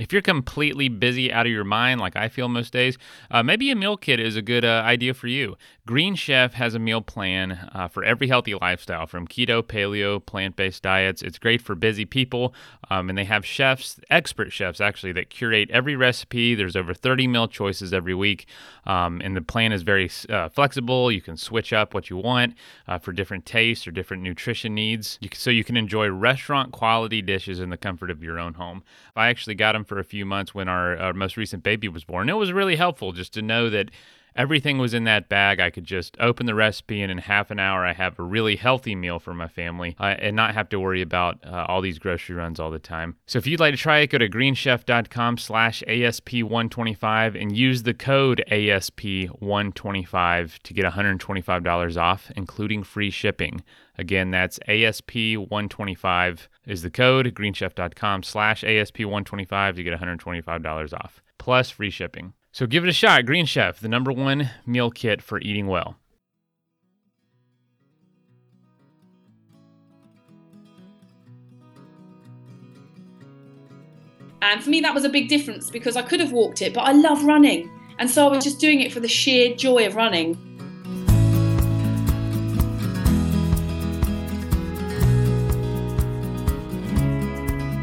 If you're completely busy out of your mind, like I feel most days, uh, maybe a meal kit is a good uh, idea for you. Green Chef has a meal plan uh, for every healthy lifestyle, from keto, paleo, plant based diets. It's great for busy people, um, and they have chefs, expert chefs actually, that curate every recipe. There's over 30 meal choices every week, um, and the plan is very uh, flexible. You can switch up what you want uh, for different tastes or different nutrition needs, so you can enjoy restaurant quality dishes in the comfort of your own home. I actually got them for a few months when our, our most recent baby was born. It was really helpful just to know that everything was in that bag. I could just open the recipe, and in half an hour, I have a really healthy meal for my family uh, and not have to worry about uh, all these grocery runs all the time. So if you'd like to try it, go to greenchef.com slash ASP125 and use the code ASP125 to get $125 off, including free shipping. Again, that's ASP125 is the code, greenchef.com slash ASP125 to get $125 off, plus free shipping. So give it a shot. Green Chef, the number one meal kit for eating well. And for me, that was a big difference because I could have walked it, but I love running. And so I was just doing it for the sheer joy of running.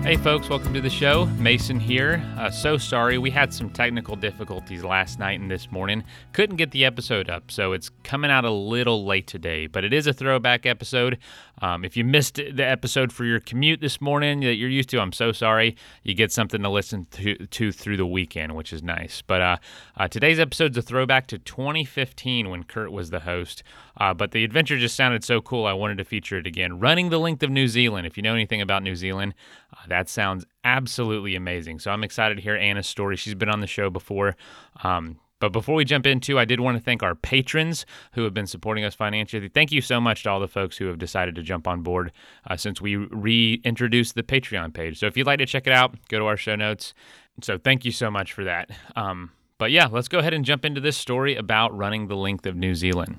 Hey, folks, welcome to the show. Mason here. Uh, so sorry, we had some technical difficulties last night and this morning. Couldn't get the episode up, so it's coming out a little late today, but it is a throwback episode. Um, if you missed the episode for your commute this morning that you're used to, I'm so sorry. You get something to listen to, to through the weekend, which is nice. But uh, uh, today's episode is a throwback to 2015 when Kurt was the host. Uh, but the adventure just sounded so cool, I wanted to feature it again. Running the length of New Zealand. If you know anything about New Zealand, uh, that sounds absolutely amazing. So I'm excited to hear Anna's story. She's been on the show before. Um, but before we jump into, I did want to thank our patrons who have been supporting us financially. Thank you so much to all the folks who have decided to jump on board uh, since we reintroduced the Patreon page. So if you'd like to check it out, go to our show notes. So thank you so much for that. Um, but yeah, let's go ahead and jump into this story about running the length of New Zealand.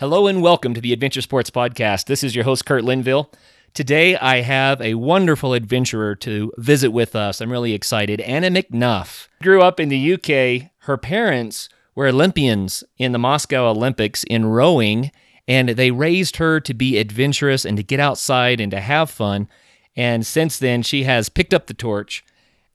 Hello and welcome to the Adventure Sports Podcast. This is your host, Kurt Linville. Today I have a wonderful adventurer to visit with us. I'm really excited. Anna McNuff grew up in the UK. Her parents were Olympians in the Moscow Olympics in rowing, and they raised her to be adventurous and to get outside and to have fun. And since then, she has picked up the torch,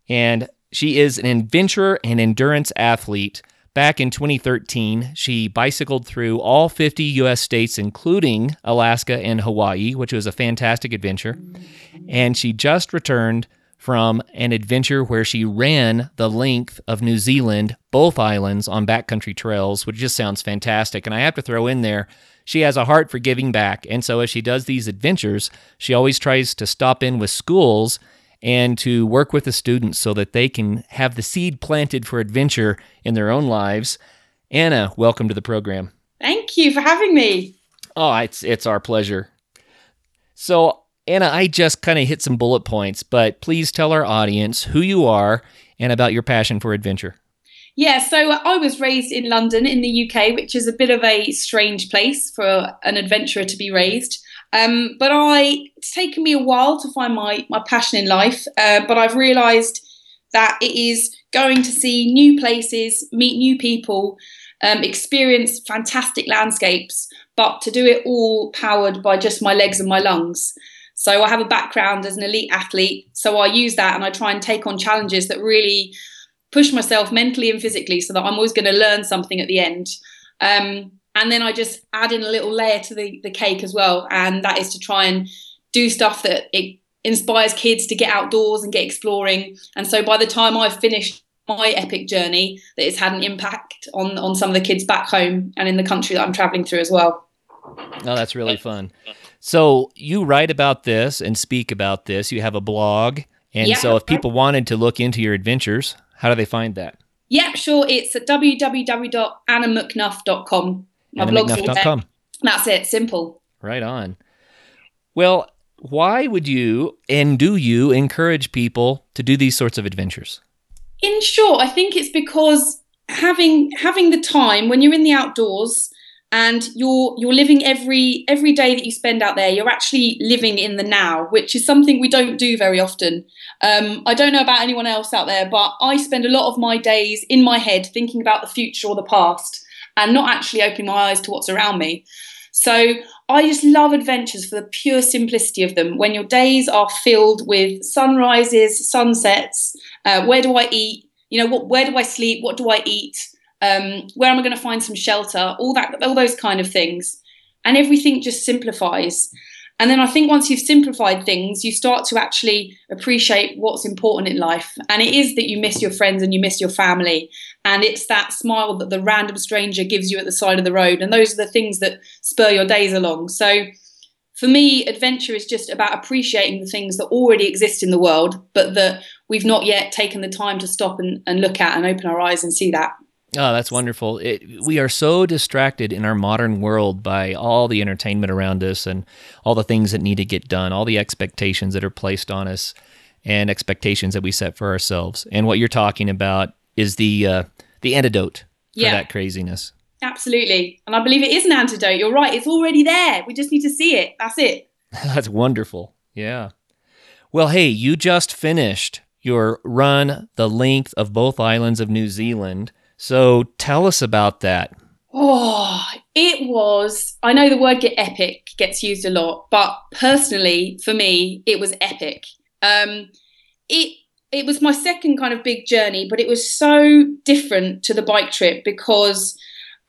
and she is an adventurer and endurance athlete. Back in 2013, she bicycled through all 50 US states, including Alaska and Hawaii, which was a fantastic adventure. And she just returned from an adventure where she ran the length of New Zealand, both islands on backcountry trails, which just sounds fantastic. And I have to throw in there, she has a heart for giving back. And so as she does these adventures, she always tries to stop in with schools and to work with the students so that they can have the seed planted for adventure in their own lives. Anna, welcome to the program. Thank you for having me. Oh, it's it's our pleasure. So, Anna, I just kind of hit some bullet points, but please tell our audience who you are and about your passion for adventure. Yeah, so I was raised in London in the UK, which is a bit of a strange place for an adventurer to be raised. Um, but I, it's taken me a while to find my, my passion in life, uh, but I've realised that it is going to see new places, meet new people, um, experience fantastic landscapes, but to do it all powered by just my legs and my lungs. So I have a background as an elite athlete, so I use that and I try and take on challenges that really push myself mentally and physically so that I'm always going to learn something at the end. Um, and then I just add in a little layer to the, the cake as well, and that is to try and do stuff that it inspires kids to get outdoors and get exploring. And so by the time I've finished my epic journey, that it's had an impact on on some of the kids back home and in the country that I'm traveling through as well. Oh, that's really fun. So you write about this and speak about this. You have a blog, and Yeah, so if people wanted to look into your adventures, how do they find that? Yeah, sure. It's at www.annamcnuff.com. All That's it. Simple. Right on. Well, why would you and do you encourage people to do these sorts of adventures? In short, I think it's because having having the time when you're in the outdoors and you're you're living every every day that you spend out there you're actually living in the now which is something we don't do very often um, i don't know about anyone else out there but i spend a lot of my days in my head thinking about the future or the past and not actually opening my eyes to what's around me. So i just love adventures for the pure simplicity of them. When your days are filled with sunrises sunsets uh, where do i eat? You know what where do i sleep? What do i eat? Um, where am I going to find some shelter, all that, all those kind of things, and everything just simplifies. And then I think once you've simplified things, you start to actually appreciate what's important in life. And it is that you miss your friends and you miss your family. And it's that smile that the random stranger gives you at the side of the road. And those are the things that spur your days along. So for me, adventure is just about appreciating the things that already exist in the world, but that we've not yet taken the time to stop and, and look at and open our eyes and see that. Oh, that's wonderful. It, we are so distracted in our modern world by all the entertainment around us and all the things that need to get done, all the expectations that are placed on us and expectations that we set for ourselves. And what you're talking about is the uh, the antidote for yeah. that craziness. Absolutely. And I believe it is an antidote. You're right. It's already there. We just need to see it. That's it. that's wonderful. Yeah. Well, hey, you just finished your run the length of both islands of New Zealand. So tell us about that. Oh, it was. I know the word get epic gets used a lot, but personally, for me, it was epic. Um, it it was my second kind of big journey, but it was so different to the bike trip because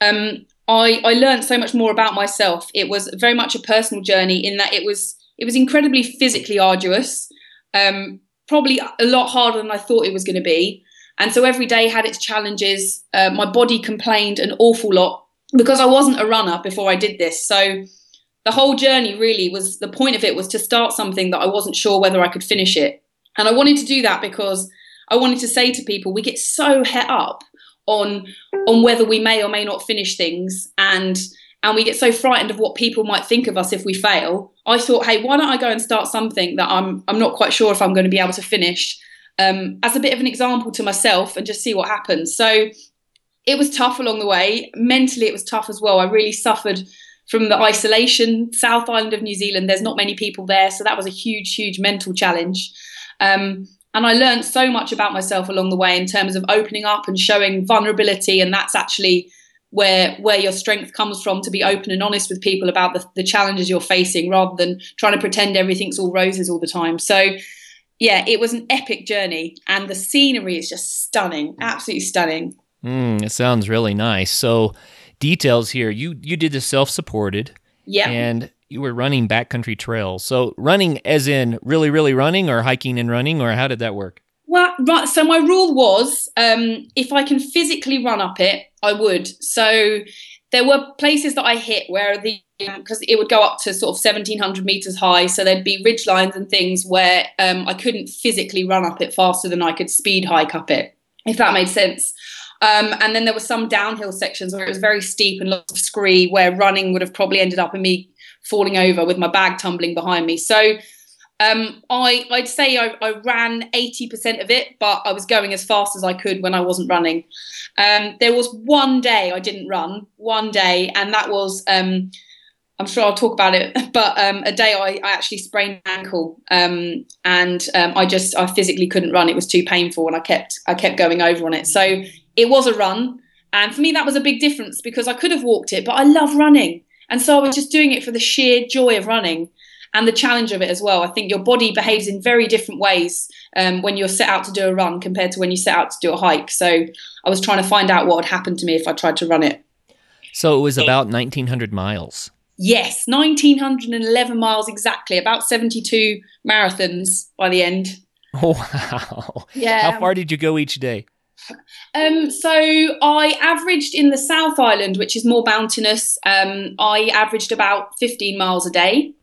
um, I I learned so much more about myself. It was very much a personal journey in that it was it was incredibly physically arduous, um, probably a lot harder than I thought it was going to be. And so every day had its challenges. Uh, my body complained an awful lot because I wasn't a runner before I did this. So the whole journey really was the point of it was to start something that I wasn't sure whether I could finish it. And I wanted to do that because I wanted to say to people, we get so het up on on whether we may or may not finish things and and we get so frightened of what people might think of us if we fail. I thought, hey, why don't I go and start something that I'm I'm not quite sure if I'm going to be able to finish um, as a bit of an example to myself and just see what happens. So it was tough along the way. Mentally, it was tough as well. I really suffered from the isolation. South Island of New Zealand, there's not many people there. So that was a huge, huge mental challenge. Um, and I learned so much about myself along the way in terms of opening up and showing vulnerability. And that's actually where where your strength comes from to be open and honest with people about the, the challenges you're facing rather than trying to pretend everything's all roses all the time. So yeah, it was an epic journey, and the scenery is just stunning, absolutely stunning. Mm, it sounds really nice. So, details here. You you did the self supported. Yeah. And you were running backcountry trails. So running as in really, really running or hiking and running, or how did that work? Well, right. So my rule was um, if I can physically run up it, I would. So there were places that I hit where the because it would go up to sort of 1700 meters high so there'd be ridge lines and things where um, i couldn't physically run up it faster than i could speed hike up it if that made sense um, and then there were some downhill sections where it was very steep and lots of scree where running would have probably ended up in me falling over with my bag tumbling behind me so um, I, I'd say I, I, ran 80% of it, but I was going as fast as I could when I wasn't running. Um, there was one day I didn't run, one day, and that was um, I'm sure I'll talk about it. But um, a day I, I, actually sprained my ankle, um, and um, I just I physically couldn't run. It was too painful, and I kept I kept going over on it. So it was a run, and for me that was a big difference because I could have walked it, but I love running, and so I was just doing it for the sheer joy of running and the challenge of it as well. I think your body behaves in very different ways um, when you're set out to do a run compared to when you set out to do a hike. So I was trying to find out what would happen to me if I tried to run it. So it was about 1900 miles. Yes, 1911 miles exactly, about 72 marathons by the end. Wow. Yeah. How far did you go each day? Um, so I averaged in the South Island, which is more mountainous, um, I averaged about 15 miles a day.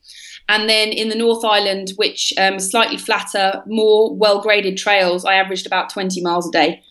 And then in the North Island, which um, slightly flatter, more well graded trails, I averaged about 20 miles a day.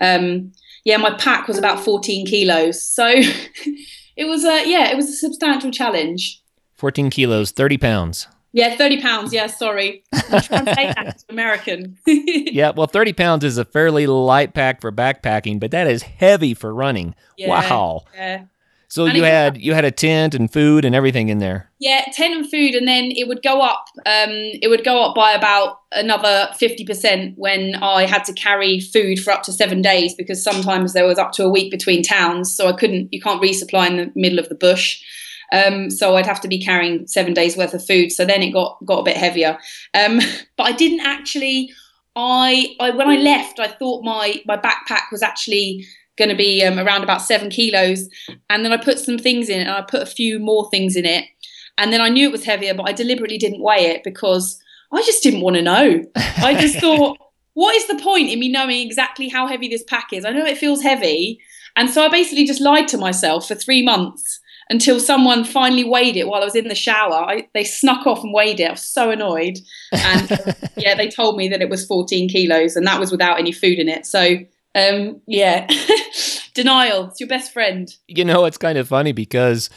Um, yeah, my pack was about 14 kilos. So it was a yeah, it was a substantial challenge. 14 kilos, 30 pounds. Yeah, thirty pounds. Yeah, sorry. Translate that to American. yeah, well, 30 pounds is a fairly light pack for backpacking, but that is heavy for running. Yeah, wow. Yeah. So And you it- had you had a tent and food and everything in there. Yeah, tent and food, and then it would go up. Um, it would go up by about another fifty percent when I had to carry food for up to seven days because sometimes there was up to a week between towns, so I couldn't. You can't resupply in the middle of the bush. Um, so I'd have to be carrying seven days worth of food. So then it got got a bit heavier. Um, but I didn't actually. I, I when I left, I thought my my backpack was actually going to be um, around about seven kilos, and then I put some things in it, and I put a few more things in it, and then I knew it was heavier, but I deliberately didn't weigh it because I just didn't want to know. I just thought, what is the point in me knowing exactly how heavy this pack is? I know it feels heavy, and so I basically just lied to myself for three months until someone finally weighed it while I was in the shower. I, they snuck off and weighed it. I was so annoyed. And yeah, they told me that it was 14 kilos and that was without any food in it. So um, yeah, denial. It's your best friend. You know, it's kind of funny because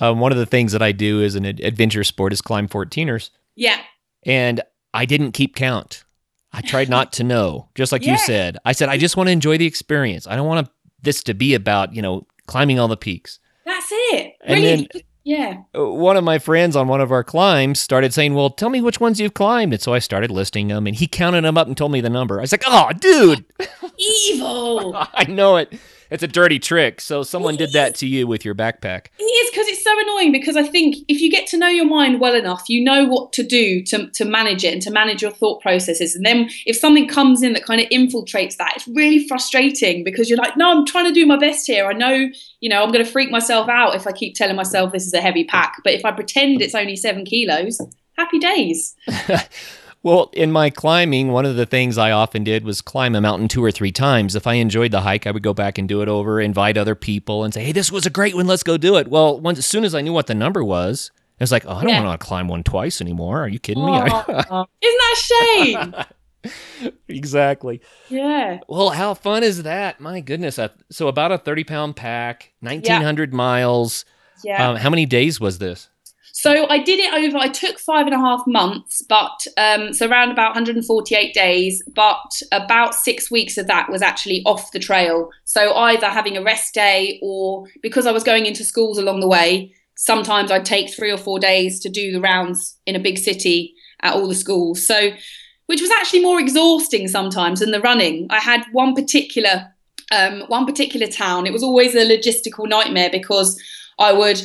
um, one of the things that I do as an adventure sport is climb 14ers, Yeah. and I didn't keep count. I tried not to know, just like you said. I said I just want to enjoy the experience. I don't want this to be about you know climbing all the peaks. That's it. Really? yeah. Uh, One of my friends on one of our climbs started saying, "Well, tell me which ones you've climbed," and so I started listing them, and he counted them up and told me the number. I was like, "Oh, dude, Evil. I know it. It's a dirty trick." So someone did that to you with your backpack. It is because it's so annoying because I think if you get to know your mind well enough, you know what to do to, to manage it and to manage your thought processes. And then if something comes in that kind of infiltrates that, it's really frustrating because you're like, no, I'm trying to do my best here. I know, you know, I'm going to freak myself out if I keep telling myself this is a heavy pack. But if I pretend it's only seven kilos, happy days. Well, in my climbing, one of the things I often did was climb a mountain two or three times. If I enjoyed the hike, I would go back and do it over, invite other people, and say, "Hey, this was a great one. Let's go do it." Well, once as soon as I knew what the number was, I was like, "Oh, I don't Yeah. want to climb one twice anymore. Are you kidding me?" I- Isn't that a shame? exactly. Yeah. Well, how fun is that? My goodness. So about a thirty-pound pack, nineteen hundred miles. Yeah. Um, how many days was this? So I did it over. I took five and a half months, but um, so around about 148 days. But about six weeks of that was actually off the trail. So either having a rest day, or because I was going into schools along the way, sometimes I'd take three or four days to do the rounds in a big city at all the schools. So, which was actually more exhausting sometimes than the running. I had one particular, um, one particular town. It was always a logistical nightmare because I would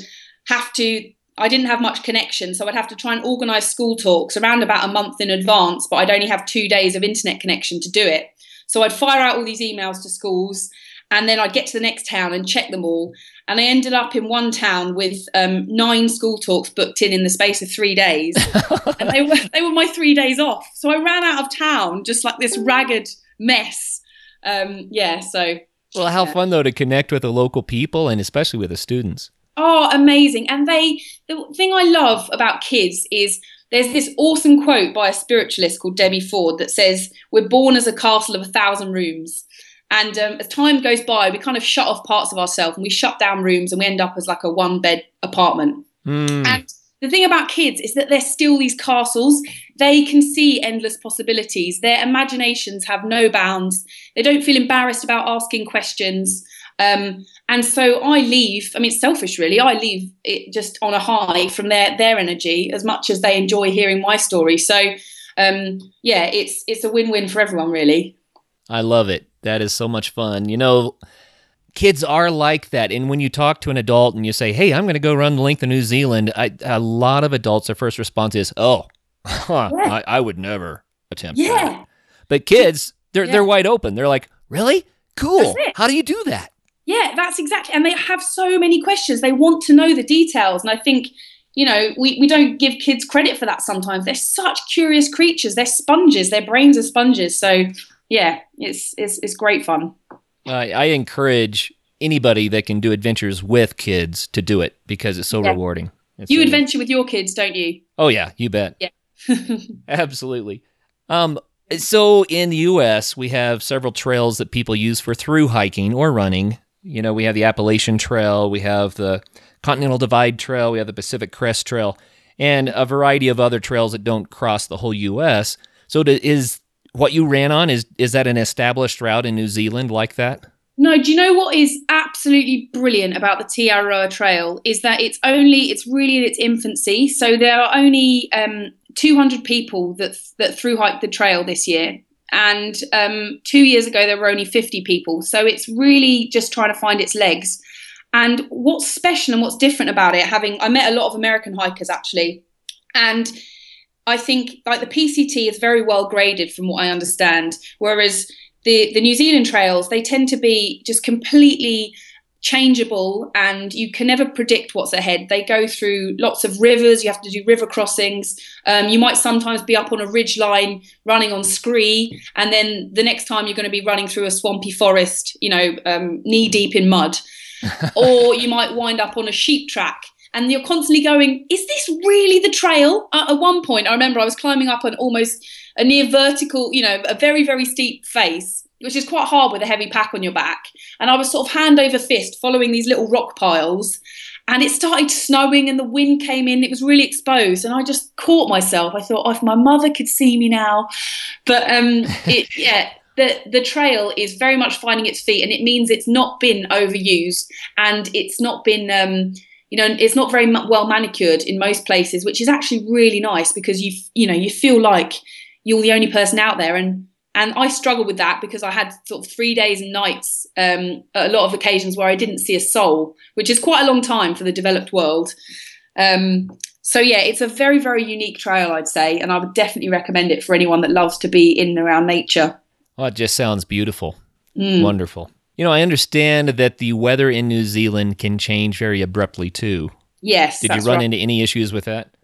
have to I didn't have much connection, so I'd have to try and organise school talks around about a month in advance, but I'd only have two days of internet connection to do it. So I'd fire out all these emails to schools, and then I'd get to the next town and check them all. And I ended up in one town with um, nine school talks booked in in the space of three days, and they were they were my three days off. So I ran out of town just like this ragged mess. Um, yeah, so Well, how Yeah. fun though to connect with the local people and especially with the students. Oh, amazing. And they, the thing I love about kids is there's this awesome quote by a spiritualist called Debbie Ford that says, We're born as a castle of a thousand rooms. And um, as time goes by, we kind of shut off parts of ourselves and we shut down rooms and we end up as like a one bed apartment. Hmm. And the thing about kids is that they're still these castles. They can see endless possibilities. Their imaginations have no bounds. They don't feel embarrassed about asking questions. Um, and so I leave. I mean, it's selfish, really. I leave it just on a high from their their energy as much as they enjoy hearing my story. So, um, yeah, it's it's a win win for everyone, really. I love it. That is so much fun. You know, kids are like that. And when you talk to an adult and you say, "Hey, I'm going to go run the length of New Zealand," I, a lot of adults, their first response is, "Oh, huh, Yeah. I, I would never attempt that." But kids, they're Yeah. they're wide open. They're like, "Really? Cool. How do you do that?" Yeah, that's exactly. And they have so many questions. They want to know the details. And I think you know we, we don't give kids credit for that sometimes. They're such curious creatures. They're sponges. Their brains are sponges. So yeah, it's it's it's great fun. I I encourage anybody that can do adventures with kids to do it because it's so Yeah. rewarding. It's You adventure with your kids, don't you? Oh yeah, you bet. Yeah. Absolutely. Um, so in the U.S., we have several trails that people use for through hiking or running. You know, we have the Appalachian Trail, we have the Continental Divide Trail, we have the Pacific Crest Trail, and a variety of other trails that don't cross the whole U.S. So, to, is what you ran on is is that an established route in New Zealand like that? No, do you know what is absolutely brilliant about the Te Araroa Trail is that it's only it's really in its infancy. So there are only um, 200 people that that through hiked the trail this year, and um, two years ago there were only 50 people. So it's really just trying to find its legs. And what's special and what's different about it, having I met a lot of American hikers actually, and I think like the PCT is very well graded from what I understand, whereas the the New Zealand trails they tend to be just completely changeable and you can never predict what's ahead. They go through lots of rivers. You have to do river crossings. Um, you might sometimes be up on a ridge line running on scree and then the next time you're going to be running through a swampy forest you know um, knee deep in mud. Or you might wind up on a sheep track and you're constantly going is this really the trail? Uh, at one point i remember i was climbing up an almost a near vertical, you know, a very, very steep face, which is quite hard with a heavy pack on your back. And I was sort of hand over fist following these little rock piles. And it started snowing and the wind came in. It was really exposed. And I just caught myself. I thought, oh, if my mother could see me now. But um, it, yeah, the, the trail is very much finding its feet and it means it's not been overused and it's not been um, you know it's not very well manicured in most places which is actually really nice because you you know you feel like you're the only person out there and and I struggle with that because I had sort of three days and nights um, a lot of occasions where I didn't see a soul, which is quite a long time for the developed world. Um, so yeah, it's a very very unique trail, I'd say, and I would definitely recommend it for anyone that loves to be in and around nature. Well, it just sounds beautiful, mm. wonderful. You know, I understand that the weather in New Zealand can change very abruptly too. Yes. Did you run right. into any issues with that?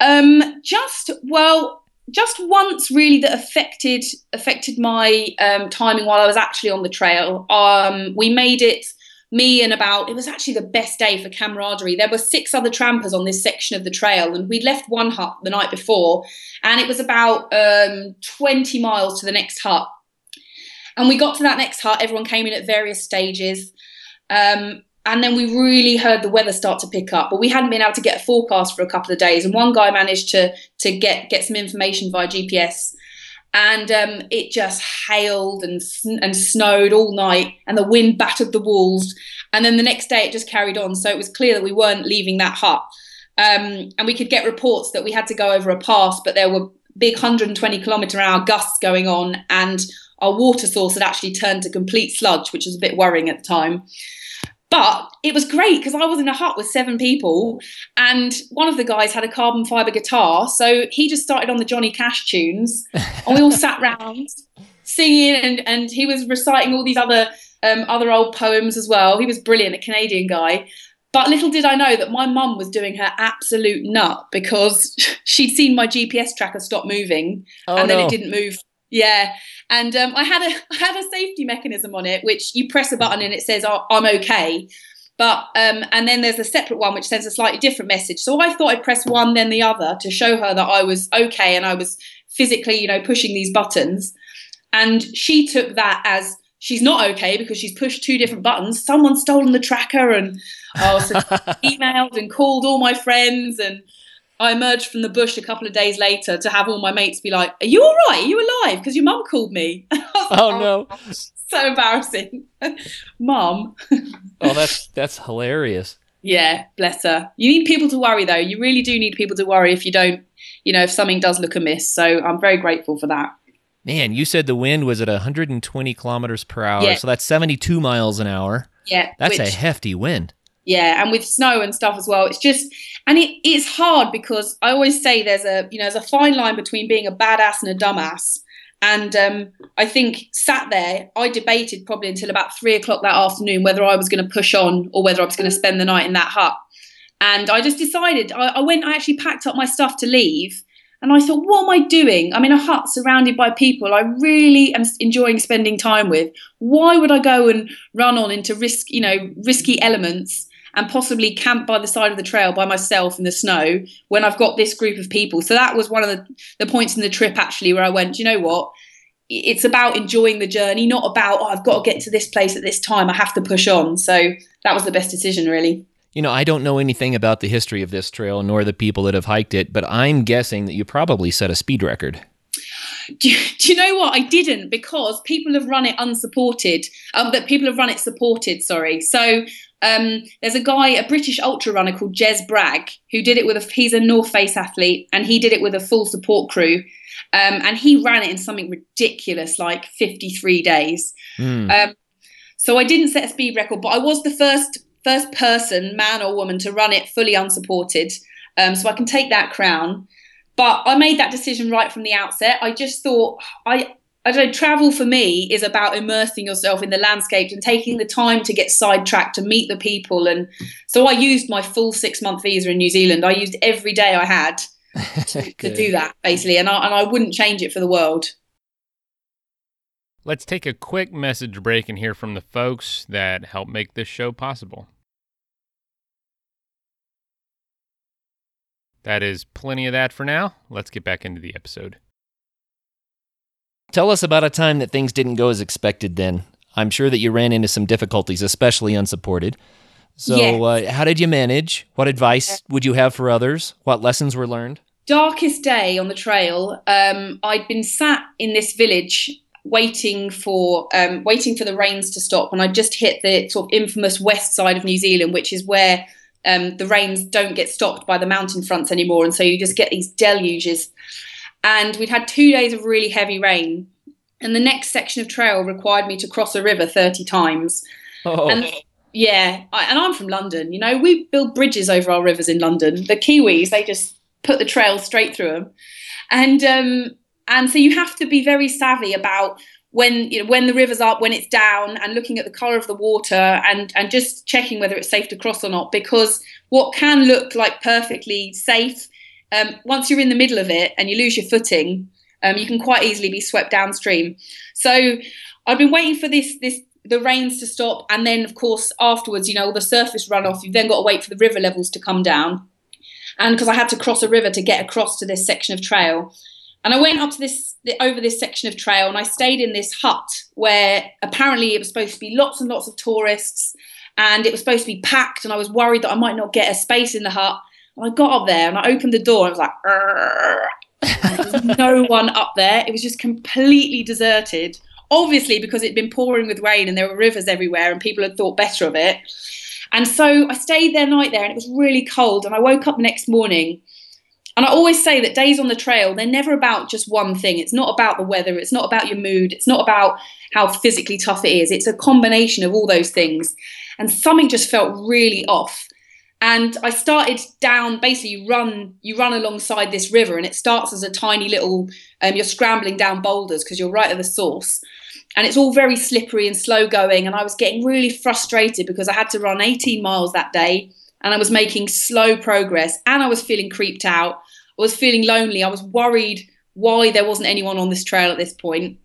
Um, just well, just once really that affected affected my um, timing while I was actually on the trail. Um, we made it me and about it was actually the best day for camaraderie. There were six other trampers on this section of the trail, and we'd left one hut the night before, and it was about um, 20 miles to the next hut. And we got to that next hut. Everyone came in at various stages. Um, and then we really heard the weather start to pick up but we hadn't been able to get a forecast for a couple of days. And one guy managed to to get get some information via gps and um, it just hailed and and snowed all night and the wind battered the walls. And then the next day it just carried on. So it was clear that we weren't leaving that hut. Um, and we could get reports that we had to go over a pass but there were big 120 kilometer an hour gusts going on and our water source had actually turned to complete sludge which was a bit worrying at the time but it was great because I was in a hut with seven people, and one of the guys had a carbon fiber guitar. So he just started on the Johnny Cash tunes, and we all sat round singing, and, and he was reciting all these other um, other old poems as well. He was brilliant, a Canadian guy. But little did I know that my mum was doing her absolute nut because she'd seen my GPS tracker stop moving, oh, and then no. it didn't move yeah, and um, I had a I had a safety mechanism on it, which you press a button and it says oh, I'm okay. But um, and then there's a separate one which sends a slightly different message. So I thought I'd press one then the other to show her that I was okay and I was physically, you know, pushing these buttons. And she took that as she's not okay because she's pushed two different buttons. Someone's stolen the tracker, and I was emailed and called all my friends and I emerged from the bush a couple of days later to have all my mates be like, "Are you all right? Are you alive?" Because your mum called me. oh no! so embarrassing, mum. oh, that's that's hilarious. Yeah, bless her. You need people to worry though. You really do need people to worry if you don't, you know, if something does look amiss. So I'm very grateful for that. Man, you said the wind was at 120 kilometers per hour, yeah. so that's 72 miles an hour. Yeah, that's which, a hefty wind. Yeah, and with snow and stuff as well. It's just and it is hard because I always say there's a you know there's a fine line between being a badass and a dumbass. And um, I think sat there, I debated probably until about three o'clock that afternoon whether I was going to push on or whether I was going to spend the night in that hut. And I just decided, I, I went, I actually packed up my stuff to leave. And I thought, what am I doing? I'm in a hut surrounded by people I really am enjoying spending time with. Why would I go and run on into risk, you know, risky elements and possibly camp by the side of the trail by myself in the snow when I've got this group of people. So that was one of the, the points in the trip actually where I went, you know what? It's about enjoying the journey, not about, oh, I've got to get to this place at this time. I have to push on. So that was the best decision, really. You know, I don't know anything about the history of this trail nor the people that have hiked it, but I'm guessing that you probably set a speed record. Do you, do you know what? I didn't because people have run it unsupported. Um, but people have run it supported. Sorry. So um, there's a guy, a British ultra runner called Jez Bragg, who did it with a. He's a North Face athlete, and he did it with a full support crew, um, and he ran it in something ridiculous like 53 days. Mm. Um, so I didn't set a speed record, but I was the first first person, man or woman, to run it fully unsupported. Um, so I can take that crown. But I made that decision right from the outset. I just thought I I don't know, travel for me is about immersing yourself in the landscape and taking the time to get sidetracked to meet the people. And so I used my full six month visa in New Zealand. I used every day I had to, to do that, basically. And I, and I wouldn't change it for the world. Let's take a quick message break and hear from the folks that help make this show possible. That is plenty of that for now. Let's get back into the episode. Tell us about a time that things didn't go as expected then. I'm sure that you ran into some difficulties, especially unsupported. So, yes. uh, how did you manage? What advice would you have for others? What lessons were learned? Darkest day on the trail. Um, I'd been sat in this village waiting for um, waiting for the rains to stop, and I just hit the sort of infamous west side of New Zealand, which is where um, the rains don't get stopped by the mountain fronts anymore, and so you just get these deluges. And we'd had two days of really heavy rain, and the next section of trail required me to cross a river 30 times. Oh. And yeah, I, and I'm from London. You know, we build bridges over our rivers in London. The Kiwis, they just put the trail straight through them, and um, and so you have to be very savvy about when you know when the river's up, when it's down, and looking at the colour of the water, and and just checking whether it's safe to cross or not. Because what can look like perfectly safe, um, once you're in the middle of it and you lose your footing, um, you can quite easily be swept downstream. So I've been waiting for this this the rains to stop, and then of course afterwards, you know, all the surface runoff. You've then got to wait for the river levels to come down, and because I had to cross a river to get across to this section of trail. And I went up to this over this section of trail, and I stayed in this hut where apparently it was supposed to be lots and lots of tourists, and it was supposed to be packed. And I was worried that I might not get a space in the hut. I got up there and I opened the door. And I was like, there was no one up there. It was just completely deserted. Obviously, because it'd been pouring with rain and there were rivers everywhere, and people had thought better of it. And so I stayed there night there, and it was really cold. And I woke up next morning and I always say that days on the trail, they're never about just one thing. It's not about the weather, it's not about your mood, it's not about how physically tough it is. It's a combination of all those things. And something just felt really off. And I started down, basically you run you run alongside this river and it starts as a tiny little um, you're scrambling down boulders because you're right at the source. And it's all very slippery and slow going. And I was getting really frustrated because I had to run 18 miles that day and I was making slow progress and I was feeling creeped out. I was feeling lonely. I was worried why there wasn't anyone on this trail at this point.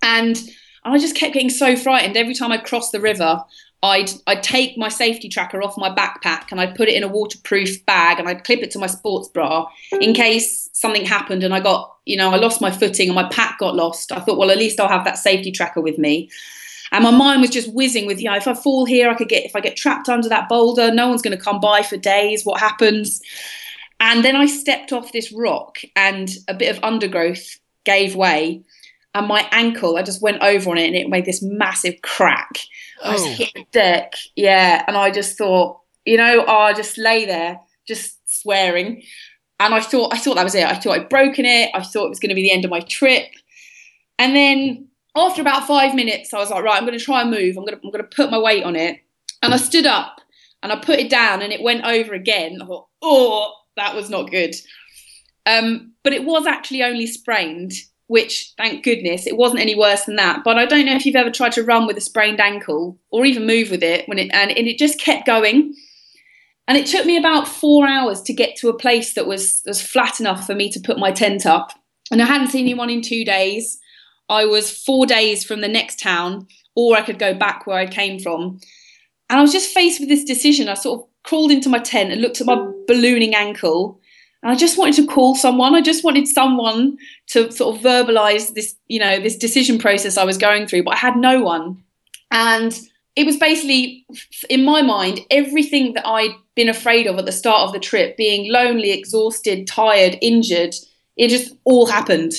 And I just kept getting so frightened. Every time I crossed the river, I'd I'd take my safety tracker off my backpack and I'd put it in a waterproof bag and I'd clip it to my sports bra in case something happened and I got, you know, I lost my footing and my pack got lost. I thought, well, at least I'll have that safety tracker with me. And my mind was just whizzing with, you know, if I fall here, I could get, if I get trapped under that boulder, no one's going to come by for days. What happens? And then I stepped off this rock and a bit of undergrowth gave way. And my ankle, I just went over on it and it made this massive crack. Oh. I was hit the deck. Yeah. And I just thought, you know, oh, I just lay there, just swearing. And I thought, I thought that was it. I thought I'd broken it. I thought it was going to be the end of my trip. And then after about five minutes, I was like, right, I'm going to try and move. I'm going to, I'm going to put my weight on it. And I stood up and I put it down and it went over again. I thought, oh, that was not good. Um, but it was actually only sprained, which thank goodness it wasn't any worse than that. But I don't know if you've ever tried to run with a sprained ankle or even move with it when it and, and it just kept going. And it took me about four hours to get to a place that was was flat enough for me to put my tent up. And I hadn't seen anyone in two days. I was four days from the next town, or I could go back where I came from. And I was just faced with this decision. I sort of crawled into my tent and looked at my ballooning ankle. And I just wanted to call someone. I just wanted someone to sort of verbalize this, you know, this decision process I was going through, but I had no one. And it was basically, in my mind, everything that I'd been afraid of at the start of the trip being lonely, exhausted, tired, injured it just all happened.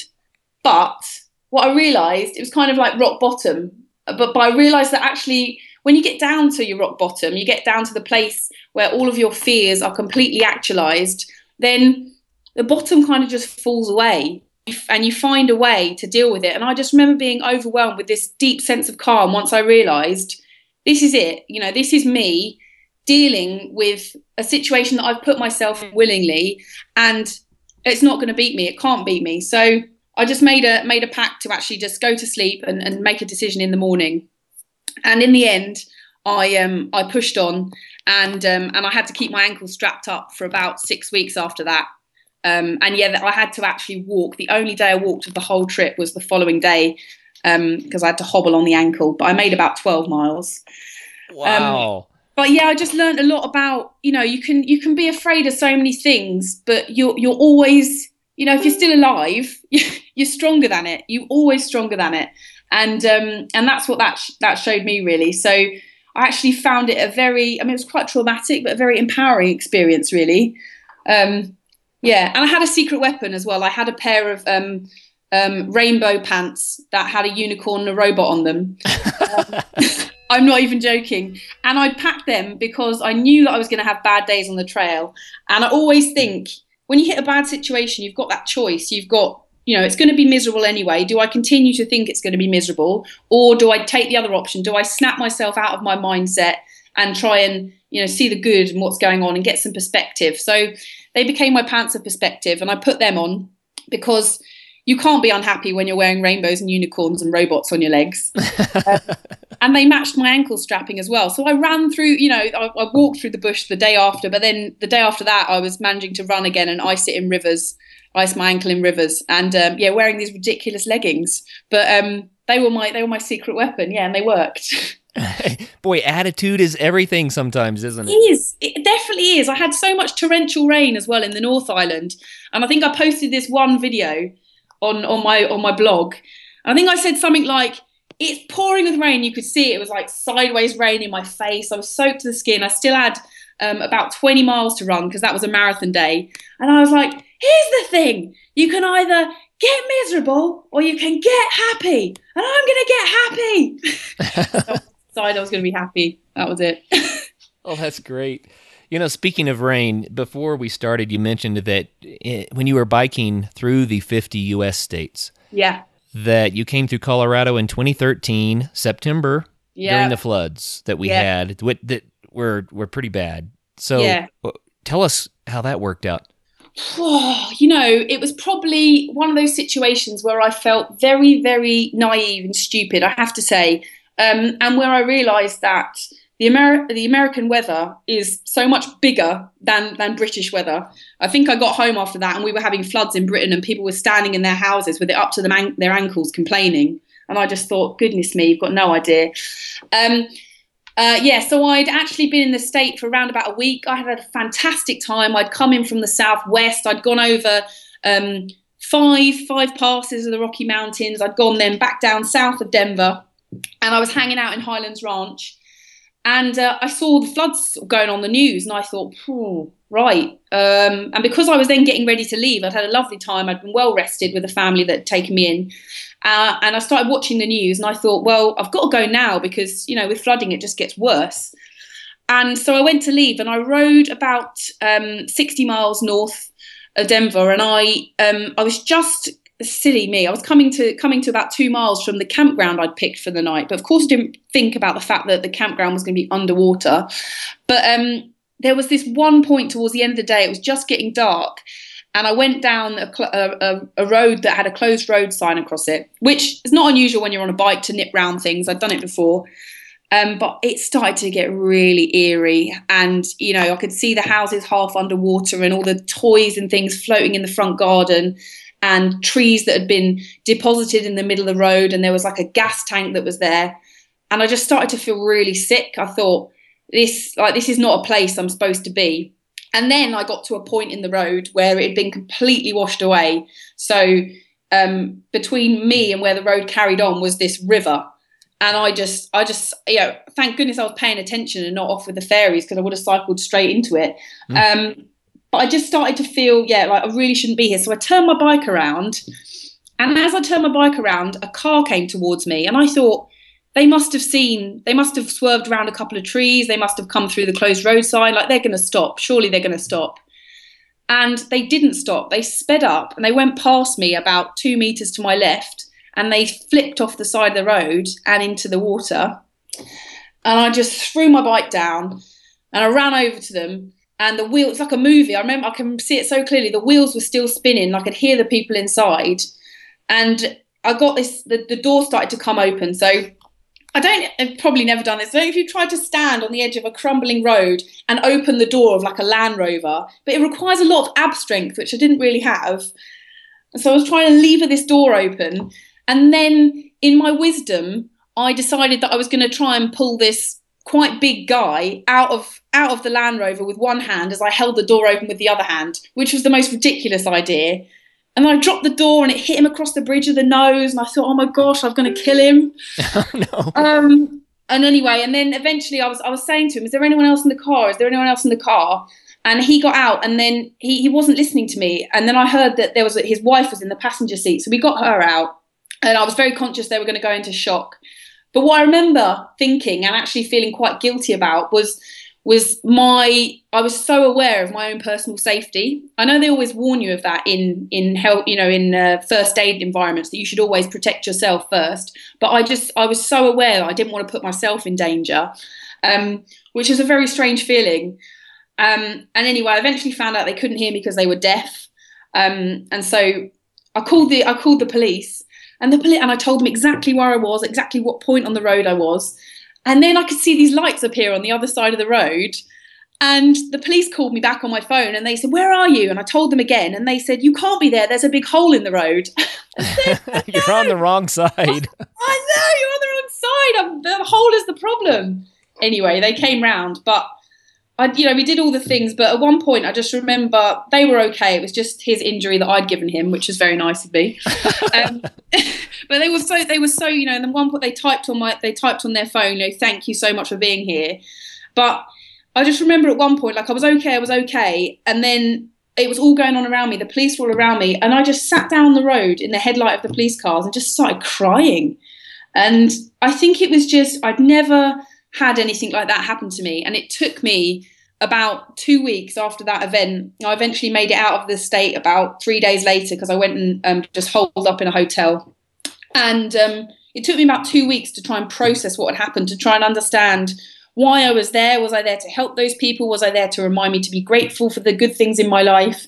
But what I realized, it was kind of like rock bottom. But, but I realized that actually, when you get down to your rock bottom, you get down to the place where all of your fears are completely actualized, then the bottom kind of just falls away and you find a way to deal with it. And I just remember being overwhelmed with this deep sense of calm once I realized this is it. You know, this is me dealing with a situation that I've put myself in willingly, and it's not going to beat me. It can't beat me. So I just made a made a pact to actually just go to sleep and, and make a decision in the morning. And in the end, I um I pushed on, and um and I had to keep my ankle strapped up for about six weeks after that. Um, and yeah, I had to actually walk. The only day I walked of the whole trip was the following day because um, I had to hobble on the ankle. But I made about 12 miles. Wow. Um, but yeah, I just learned a lot about you know you can you can be afraid of so many things, but you're you're always you know if you're still alive, you're stronger than it. You're always stronger than it, and um, and that's what that sh- that showed me really. So I actually found it a very I mean it was quite traumatic, but a very empowering experience really. Um, yeah, and I had a secret weapon as well. I had a pair of um, um, rainbow pants that had a unicorn and a robot on them. Um, I'm not even joking. And I packed them because I knew that I was going to have bad days on the trail. And I always think when you hit a bad situation, you've got that choice. You've got, you know, it's going to be miserable anyway. Do I continue to think it's going to be miserable? Or do I take the other option? Do I snap myself out of my mindset and try and, you know, see the good and what's going on and get some perspective? So they became my pants of perspective. And I put them on because you can't be unhappy when you're wearing rainbows and unicorns and robots on your legs. um, and they matched my ankle strapping as well. So I ran through, you know, I, I, walked through the bush the day after, but then the day after that, I was managing to run again and ice it in rivers, ice my ankle in rivers, and um, yeah, wearing these ridiculous leggings. But um, they were my they were my secret weapon, yeah, and they worked. Boy, attitude is everything sometimes, isn't it? It is. It definitely is. I had so much torrential rain as well in the North Island, and I think I posted this one video on on my on my blog. I think I said something like, "It's pouring with rain. You could see it, it was like sideways rain in my face. I was soaked to the skin. I still had um, about 20 miles to run because that was a marathon day. And I was like, here's the thing: you can either get miserable or you can get happy, and I'm gonna get happy." decided I was gonna be happy. That was it. oh, that's great. You know, speaking of rain, before we started, you mentioned that it, when you were biking through the 50 U.S. states, yeah, that you came through Colorado in 2013 September yeah. during the floods that we yeah. had that were were pretty bad. So, yeah. tell us how that worked out. You know, it was probably one of those situations where I felt very, very naive and stupid. I have to say, um, and where I realised that the, Ameri- the American weather is so much bigger than, than British weather. I think I got home after that and we were having floods in Britain and people were standing in their houses with it up to their ankles complaining. And I just thought, goodness me, you've got no idea. Um, uh, yeah, so I'd actually been in the state for around about a week. I had a fantastic time. I'd come in from the southwest. I'd gone over um, five five passes of the Rocky Mountains. I'd gone then back down south of Denver, and I was hanging out in Highlands Ranch and uh, I saw the floods going on the news, and I thought, right. Um, and because I was then getting ready to leave, I'd had a lovely time. I'd been well rested with a family that had taken me in. Uh, and I started watching the news, and I thought, well, I've got to go now because, you know, with flooding, it just gets worse. And so I went to leave, and I rode about um, 60 miles north of Denver, and I um, I was just silly me. I was coming to coming to about two miles from the campground I'd picked for the night, but of course I didn't think about the fact that the campground was going to be underwater. But um, there was this one point towards the end of the day; it was just getting dark, and I went down a, a, a, road that had a closed road sign across it, which is not unusual when you're on a bike to nip round things. I'd done it before. Um, but it started to get really eerie, and you know I could see the houses half underwater and all the toys and things floating in the front garden and trees that had been deposited in the middle of the road. And there was like a gas tank that was there. And i just started to feel really sick. I thought this like this is not a place i'm supposed to be and then i got to a point in the road where it had been completely washed away so um, between me and where the road carried on was this river and I just, I just, you know, thank goodness I was paying attention and not off with the fairies because I would have cycled straight into it. Mm. Um, but I just started to feel, yeah, like I really shouldn't be here. So I turned my bike around, and as I turned my bike around, a car came towards me, and I thought they must have seen, they must have swerved around a couple of trees, they must have come through the closed road sign, like they're going to stop. Surely they're going to stop. And they didn't stop. They sped up and they went past me about two meters to my left and they flipped off the side of the road and into the water. And I just threw my bike down and I ran over to them. And the wheel, it's like a movie. I remember I can see it so clearly. The wheels were still spinning. I could hear the people inside. And I got this, the, the door started to come open. So I don't, I've probably never done this. I don't know if you tried to stand on the edge of a crumbling road and open the door of like a Land Rover, but it requires a lot of ab strength, which I didn't really have. So I was trying to lever this door open and then in my wisdom, I decided that I was going to try and pull this quite big guy out of out of the Land Rover with one hand as I held the door open with the other hand, which was the most ridiculous idea. And I dropped the door and it hit him across the bridge of the nose. And I thought, oh my gosh, I'm going to kill him. oh, no. Um, and anyway, and then eventually I was I was saying to him, is there anyone else in the car? Is there anyone else in the car? And he got out and then he, he wasn't listening to me. And then I heard that there was his wife was in the passenger seat. So we got her out and I was very conscious they were going to go into shock. But what I remember thinking and actually feeling quite guilty about was was my I was so aware of my own personal safety. I know they always warn you of that in in help you know in uh, first aid environments that you should always protect yourself first. But I just I was so aware I didn't want to put myself in danger, um, which is a very strange feeling. Um, and anyway, I eventually found out they couldn't hear me because they were deaf, um, and so I called the I called the police and the poli- and I told them exactly where I was, exactly what point on the road I was. And then I could see these lights appear on the other side of the road. And the police called me back on my phone and they said, Where are you? And I told them again. And they said, You can't be there. There's a big hole in the road. said, you're on the wrong side. I know, you're on the wrong side. I'm, the hole is the problem. Anyway, they came round. But I, you know, we did all the things, but at one point, I just remember they were okay. It was just his injury that I'd given him, which was very nice of me. um, but they were so, they were so, you know. And then one point, they typed on my, they typed on their phone, you know, thank you so much for being here. But I just remember at one point, like I was okay, I was okay, and then it was all going on around me. The police were all around me, and I just sat down the road in the headlight of the police cars and just started crying. And I think it was just I'd never had anything like that happen to me. And it took me about two weeks after that event. I eventually made it out of the state about three days later because I went and um, just holed up in a hotel. And um, it took me about two weeks to try and process what had happened, to try and understand why I was there. Was I there to help those people? Was I there to remind me to be grateful for the good things in my life?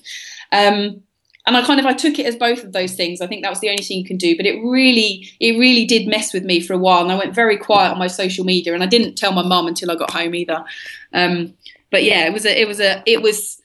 Um, and I kind of I took it as both of those things. I think that was the only thing you can do. But it really, it really did mess with me for a while, and I went very quiet on my social media, and I didn't tell my mum until I got home either. Um, but yeah, it was a, it was a, it was.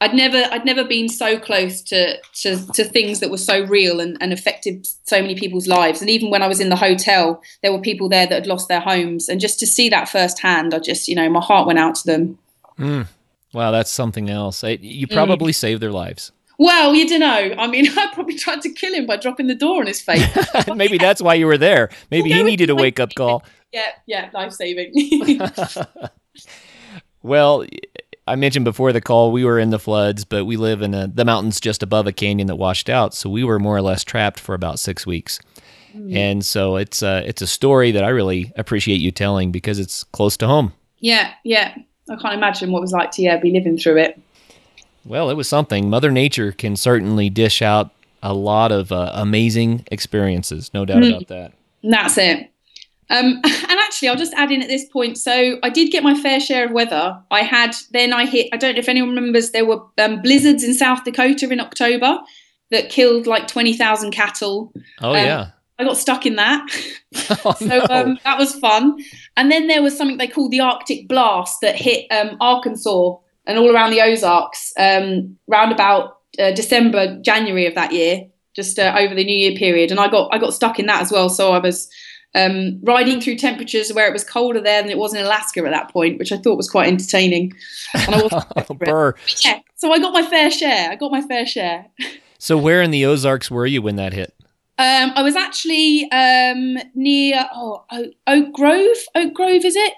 I'd never, I'd never been so close to to, to things that were so real and, and affected so many people's lives. And even when I was in the hotel, there were people there that had lost their homes, and just to see that firsthand, I just, you know, my heart went out to them. Mm. Wow, that's something else. You probably mm. saved their lives. Well, you don't know. I mean, I probably tried to kill him by dropping the door on his face. Maybe that's why you were there. Maybe he needed a wake up call. Yeah, yeah, life saving. well, I mentioned before the call we were in the floods, but we live in a, the mountains just above a canyon that washed out, so we were more or less trapped for about six weeks. Mm. And so it's a, it's a story that I really appreciate you telling because it's close to home. Yeah, yeah. I can't imagine what it was like to yeah be living through it. Well, it was something. Mother Nature can certainly dish out a lot of uh, amazing experiences, no doubt mm. about that. That's it. Um, and actually, I'll just add in at this point. So I did get my fair share of weather. I had then I hit. I don't know if anyone remembers. There were um, blizzards in South Dakota in October that killed like twenty thousand cattle. Oh um, yeah. I got stuck in that. Oh, so no. um, that was fun. And then there was something they called the Arctic blast that hit um, Arkansas and all around the Ozarks um, round about uh, December, January of that year, just uh, over the New Year period. And I got I got stuck in that as well. So I was um, riding through temperatures where it was colder there than it was in Alaska at that point, which I thought was quite entertaining. And I was. Yeah, so I got my fair share. I got my fair share. so where in the Ozarks were you when that hit? Um, I was actually um, near oh, Oak Grove. Oak Grove is it?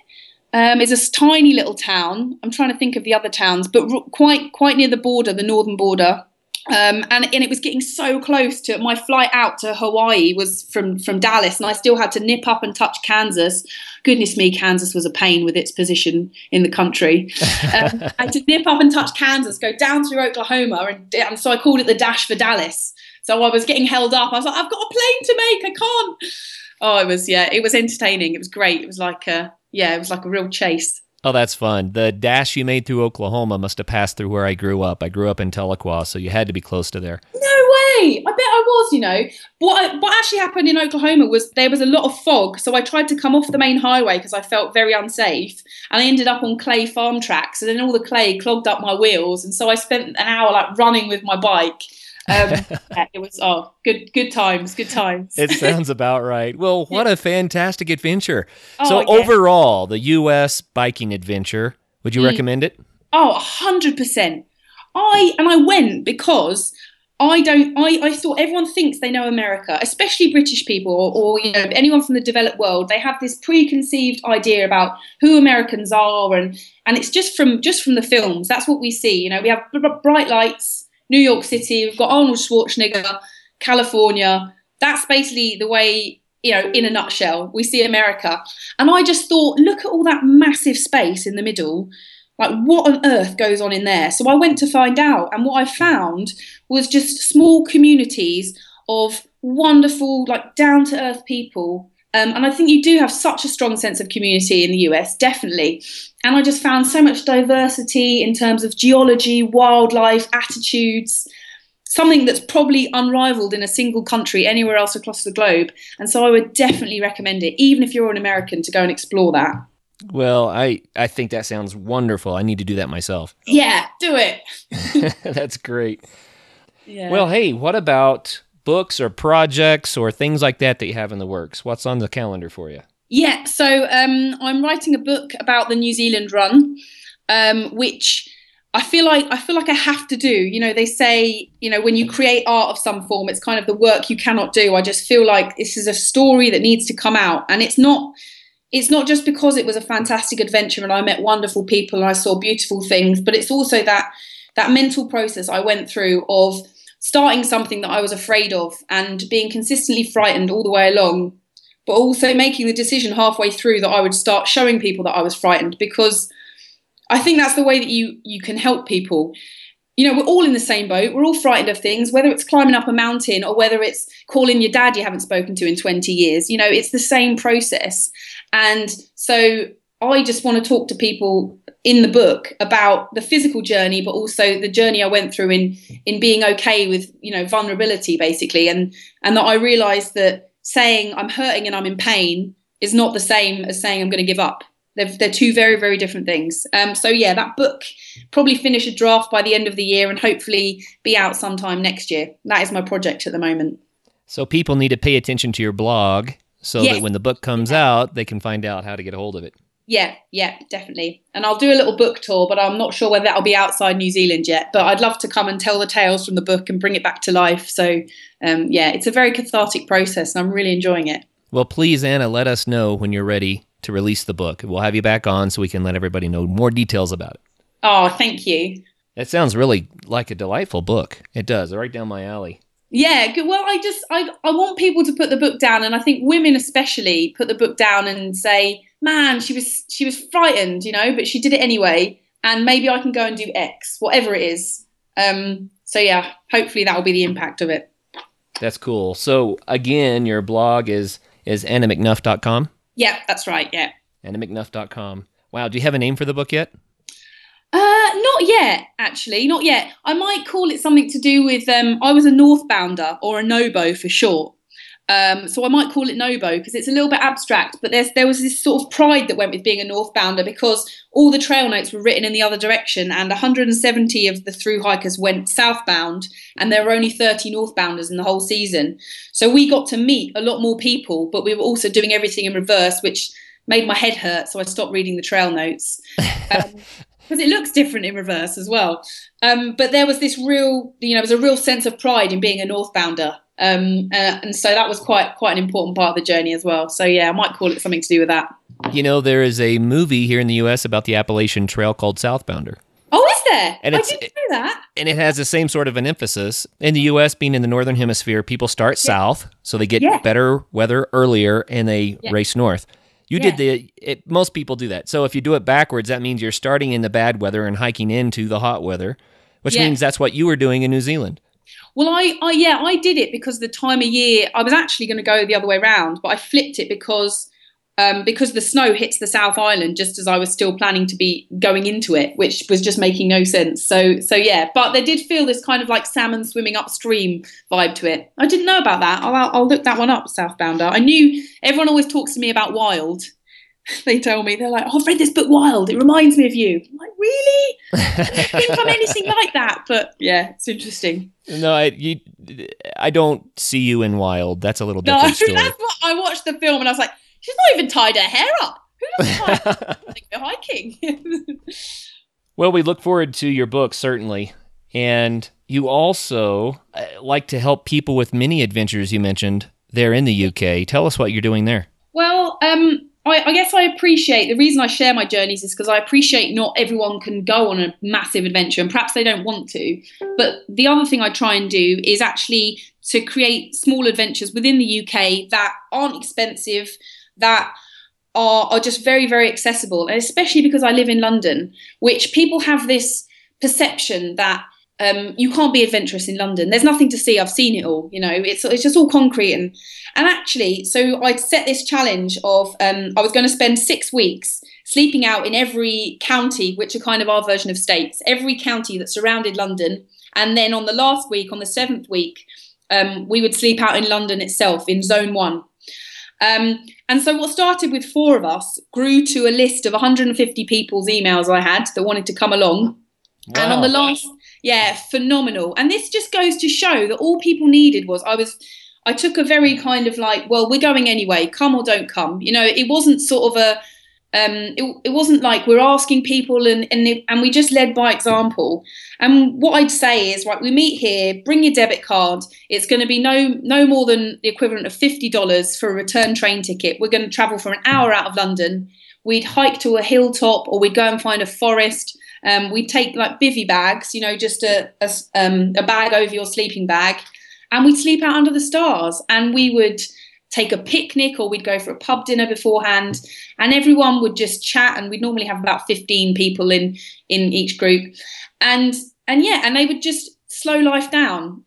Um, it's a tiny little town. I'm trying to think of the other towns, but quite quite near the border, the northern border. Um, and, and it was getting so close to my flight out to Hawaii was from from Dallas, and I still had to nip up and touch Kansas. Goodness me, Kansas was a pain with its position in the country. Um, I had to nip up and touch Kansas, go down through Oklahoma, and, and so I called it the dash for Dallas. So I was getting held up. I was like, I've got a plane to make. I can't. Oh, it was yeah, it was entertaining. It was great. It was like a yeah, it was like a real chase. Oh, that's fun. The dash you made through Oklahoma must have passed through where I grew up. I grew up in Tahlequah, so you had to be close to there. No way! I bet I was, you know. What, what actually happened in Oklahoma was there was a lot of fog, so I tried to come off the main highway because I felt very unsafe, and I ended up on clay farm tracks, and then all the clay clogged up my wheels, and so I spent an hour like running with my bike um, yeah, it was oh good good times good times it sounds about right well what a fantastic adventure oh, so yeah. overall the us biking adventure would you mm. recommend it oh 100% i and i went because I don't. I, I thought everyone thinks they know America, especially British people or, or, you know anyone from the developed world. They have this preconceived idea about who Americans are, and and it's just from just from the films. That's what we see. You know, we have bright lights, New York City, we've got Arnold Schwarzenegger, California. That's basically the way, you know, in a nutshell, we see America. And I just thought, look at all that massive space in the middle. Like, what on earth goes on in there? So I went to find out. And what I found was just small communities of wonderful, like down to earth people um, and I think you do have such a strong sense of community in the US, definitely. And I just found so much diversity in terms of geology, wildlife, attitudes, something that's probably unrivaled in a single country anywhere else across the globe. And so I would definitely recommend it, even if you're an American, to go and explore that. Well, I, I think that sounds wonderful. I need to do that myself. Yeah, do it. That's great. Yeah. Well, hey, what about books or projects or things like that that you have in the works? What's on the calendar for you? Yeah, so um, I'm writing a book about the New Zealand run, um, which I feel like I feel like I have to do. You know, they say you know when you create art of some form, it's kind of the work you cannot do. I just feel like this is a story that needs to come out, and it's not. It's not just because it was a fantastic adventure and I met wonderful people and I saw beautiful things, but it's also that that mental process I went through of starting something that I was afraid of and being consistently frightened all the way along, but also making the decision halfway through that I would start showing people that I was frightened because I think that's the way that you you can help people. You know, we're all in the same boat. We're all frightened of things, whether it's climbing up a mountain or whether it's calling your dad you haven't spoken to in 20 years. You know, it's the same process. And so I just want to talk to people in the book about the physical journey but also the journey I went through in in being okay with you know vulnerability basically. And and that I realized that saying I'm hurting and I'm in pain is not the same as saying I'm going to give up. They're, they're two very very different things. Um, so yeah that book probably finish a draft by the end of the year and hopefully be out sometime next year. That is my project at the moment. So people need to pay attention to your blog so yes. that when the book comes out they can find out how to get a hold of it yeah, yeah, definitely. And I'll do a little book tour, but I'm not sure whether that'll be outside New Zealand yet. But I'd love to come and tell the tales from the book and bring it back to life. So, um, yeah, it's a very cathartic process, and I'm really enjoying it. Well, please, Anna, let us know when you're ready to release the book. We'll have you back on so we can let everybody know more details about it. Oh, thank you. That sounds really like a delightful book. It does, right down my alley. Yeah, well, I just I I want people to put the book down, and I think women especially put the book down and say man, she was she was frightened, you know, but she did it anyway. And maybe I can go and do X, whatever it is. Um, so yeah, hopefully that will be the impact of it. That's cool. So again, your blog is is annamcnuff.com? Yeah, that's right. Yeah. annamcnuff.com. Wow. Do you have a name for the book yet? Uh, not yet, actually, not yet. I might call it something to do with um, I was a Northbounder or a Nobo for short. Um, so I might call it Nobo because it's a little bit abstract, but there's, there was this sort of pride that went with being a northbounder because all the trail notes were written in the other direction, and 170 of the through hikers went southbound, and there were only 30 northbounders in the whole season. So we got to meet a lot more people, but we were also doing everything in reverse, which made my head hurt. So I stopped reading the trail notes. Um, because it looks different in reverse as well. Um, but there was this real, you know, there was a real sense of pride in being a northbounder. Um, uh, and so that was quite quite an important part of the journey as well. So yeah, I might call it something to do with that. You know, there is a movie here in the U.S. about the Appalachian Trail called Southbounder. Oh, is there? And I didn't know that. And it has the same sort of an emphasis. In the U.S., being in the northern hemisphere, people start south, so they get Yeah. better weather earlier and they Yeah. race north. You did the, it, most people do that. So if you do it backwards, that means you're starting in the bad weather and hiking into the hot weather, which Yeah. means that's what you were doing in New Zealand. Well, I, I yeah, I did it because the time of year I was actually going to go the other way around, but I flipped it because um, because the snow hits the South Island just as I was still planning to be going into it, which was just making no sense. So so yeah, but they did feel this kind of like salmon swimming upstream vibe to it. I didn't know about that. I'll, I'll look that one up, Southbounder. I knew everyone always talks to me about Wild. They tell me they're like, oh, I've read this book Wild. It reminds me of you. I'm like, really? I think I'm anything like that. But yeah, it's interesting. No, I, you, I don't see you in wild. That's a little No, different story. that's what I watched the film and I was like, she's not even tied her hair up. Who does tie like they're hiking? Well, we look forward to your book, certainly. And you also uh, like to help people with mini adventures, you mentioned there in the UK. Tell us what you're doing there. well, um, I, I guess I appreciate the reason I share my journeys is because I appreciate not everyone can go on a massive adventure and perhaps they don't want to. But the other thing I try and do is actually to create small adventures within the UK that aren't expensive, that are, are just very, very accessible, and especially because I live in London, which people have this perception that um, you can't be adventurous in London. There's nothing to see. I've seen it all. You know, it's it's just all concrete and and actually, so I'd set this challenge of um, I was going to spend six weeks sleeping out in every county, which are kind of our version of states, every county that surrounded London, and then on the last week, on the seventh week, um, we would sleep out in London itself in Zone One. Um, and so what started with four of us grew to a list of 150 people's emails I had that wanted to come along. And on the last, yeah, phenomenal. And this just goes to show that all people needed was I was, I took a very kind of like, well, we're going anyway, come or don't come. You know, it wasn't sort of a, um, it, it wasn't like we're asking people and and and we just led by example. And what I'd say is, right, we meet here, bring your debit card. It's going to be no no more than the equivalent of fifty dollars for a return train ticket. We're going to travel for an hour out of London. We'd hike to a hilltop, or we'd go and find a forest. Um, we'd take like bivy bags, you know, just a a, um, a bag over your sleeping bag, and we'd sleep out under the stars. And we would take a picnic, or we'd go for a pub dinner beforehand, and everyone would just chat. And we'd normally have about fifteen people in in each group, and and yeah, and they would just slow life down.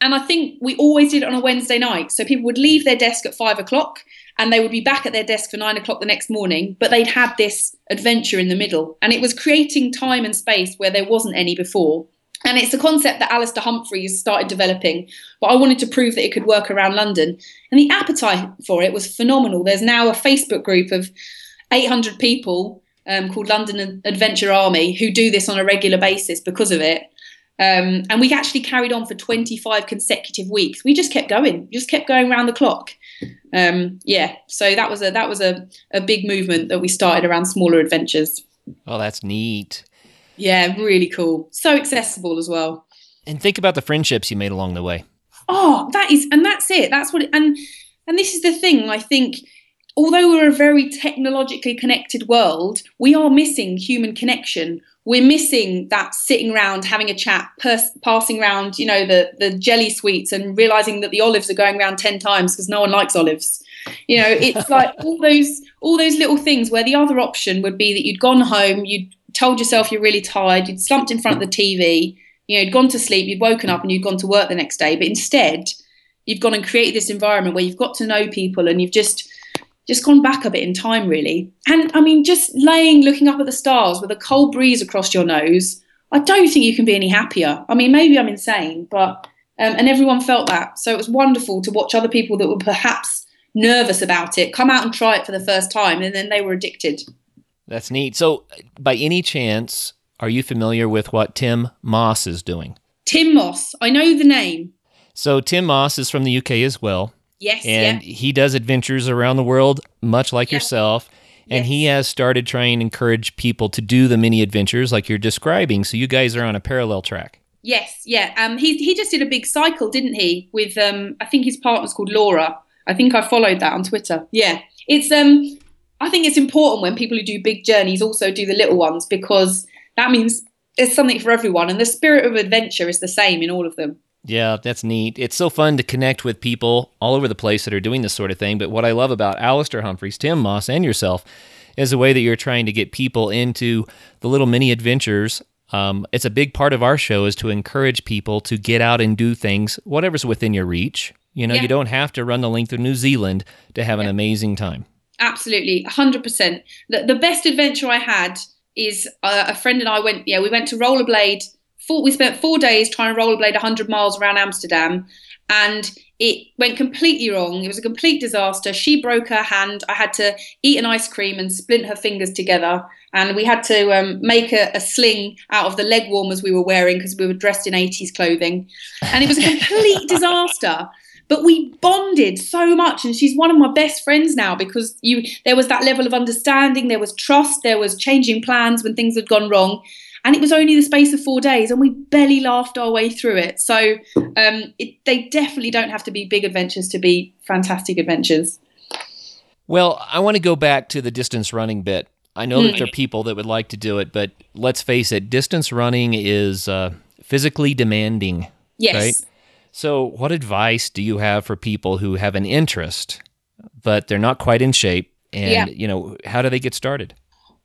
And I think we always did it on a Wednesday night. So people would leave their desk at five o'clock and they would be back at their desk for nine o'clock the next morning, but they'd had this adventure in the middle. And it was creating time and space where there wasn't any before. And it's a concept that Alastair Humphreys started developing, but I wanted to prove that it could work around London. And the appetite for it was phenomenal. There's now a Facebook group of 800 people um, called London Adventure Army who do this on a regular basis because of it. Um, and we actually carried on for 25 consecutive weeks. We just kept going, just kept going around the clock. Um, yeah, so that was a that was a, a big movement that we started around smaller adventures. Oh, that's neat. Yeah, really cool. So accessible as well. And think about the friendships you made along the way. Oh, that is, and that's it. That's what, it, and and this is the thing. I think, although we're a very technologically connected world, we are missing human connection. We're missing that sitting around having a chat, pers- passing around, you know, the the jelly sweets, and realizing that the olives are going around ten times because no one likes olives. You know, it's like all those all those little things where the other option would be that you'd gone home, you'd told yourself you're really tired, you'd slumped in front of the TV, you know, you'd gone to sleep, you'd woken up and you'd gone to work the next day. But instead, you've gone and created this environment where you've got to know people and you've just just gone back a bit in time really. And I mean, just laying looking up at the stars with a cold breeze across your nose, I don't think you can be any happier. I mean, maybe I'm insane, but um, and everyone felt that. So it was wonderful to watch other people that were perhaps nervous about it come out and try it for the first time and then they were addicted. That's neat. So, by any chance, are you familiar with what Tim Moss is doing? Tim Moss, I know the name. So, Tim Moss is from the UK as well. Yes, and yeah. he does adventures around the world, much like Yeah. yourself. and Yes. he has started trying to encourage people to do the mini adventures like you're describing. So you guys are on a parallel track. Yes, yeah. Um, he he just did a big cycle, didn't he? With um, I think his partner's called Laura. I think I followed that on Twitter. Yeah, it's um, I think it's important when people who do big journeys also do the little ones because that means there's something for everyone, and the spirit of adventure is the same in all of them. Yeah, that's neat. It's so fun to connect with people all over the place that are doing this sort of thing. But what I love about Alastair Humphreys, Tim Moss, and yourself is the way that you're trying to get people into the little mini adventures. Um, it's a big part of our show is to encourage people to get out and do things, whatever's within your reach. You know, Yeah. you don't have to run the length of New Zealand to have an amazing time. Absolutely, hundred percent. The, the best adventure I had is uh, a friend and I went. Yeah, we went to rollerblade. Four, we spent four days trying to rollerblade hundred miles around Amsterdam, and it went completely wrong. It was a complete disaster. She broke her hand. I had to eat an ice cream and splint her fingers together, and we had to um, make a, a sling out of the leg warmers we were wearing because we were dressed in eighties clothing, and it was a complete disaster but we bonded so much and she's one of my best friends now because you there was that level of understanding there was trust there was changing plans when things had gone wrong and it was only the space of four days and we barely laughed our way through it so um, it, they definitely don't have to be big adventures to be fantastic adventures Well, I want to go back to the distance running bit. I know that Hmm. there are people that would like to do it, but let's face it, distance running is uh, physically demanding. yes Right. So, what advice do you have for people who have an interest, but they're not quite in shape? And, Yeah. you know, how do they get started?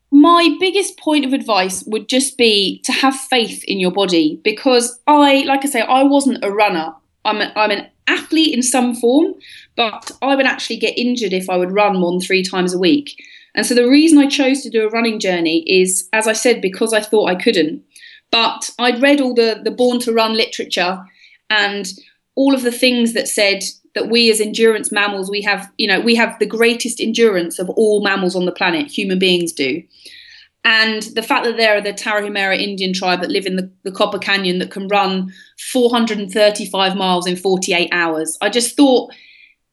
my biggest point of advice would just be to have faith in your body because I, like I say, I wasn't a runner. I'm, a, I'm an athlete in some form, but I would actually get injured if I would run more than three times a week. And so the reason I chose to do a running journey is, as I said, because I thought I couldn't. But I'd read all the, the Born to Run literature and all of the things that said that we as endurance mammals we have you know we have the greatest endurance of all mammals on the planet human beings do and the fact that there are the Tarahumara Indian tribe that live in the, the Copper Canyon that can run 435 miles in 48 hours, I just thought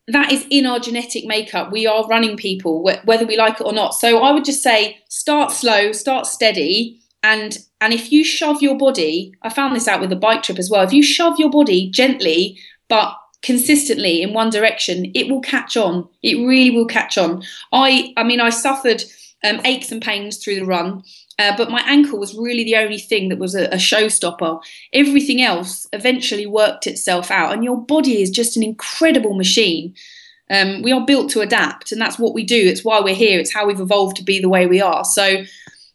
that is in our genetic makeup. We are running people, wh- whether we like it or not. So I would just say start slow, start steady, and and if you shove your body, I found this out with the bike trip as well. If you shove your body gently but consistently in one direction, it will catch on. It really will catch on. I I mean I suffered um, aches and pains through the run. Uh, but my ankle was really the only thing that was a, a showstopper. Everything else eventually worked itself out, and your body is just an incredible machine. Um, we are built to adapt, and that's what we do. It's why we're here. It's how we've evolved to be the way we are. So,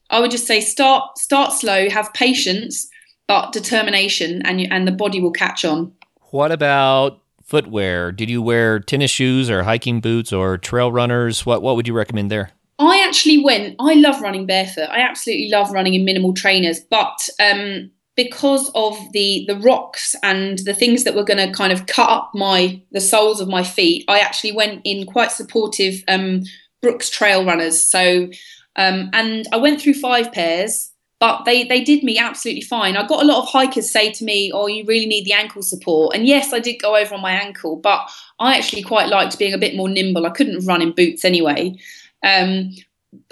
I would just say start start slow, have patience, but determination, and you, and the body will catch on. What about footwear? Did you wear tennis shoes or hiking boots or trail runners? What what would you recommend there? I actually went. I love running barefoot. I absolutely love running in minimal trainers, but um, because of the the rocks and the things that were going to kind of cut up my the soles of my feet, I actually went in quite supportive um, Brooks trail runners. So, um, and I went through five pairs, but they they did me absolutely fine. I got a lot of hikers say to me, "Oh, you really need the ankle support." And yes, I did go over on my ankle, but I actually quite liked being a bit more nimble. I couldn't run in boots anyway. Um,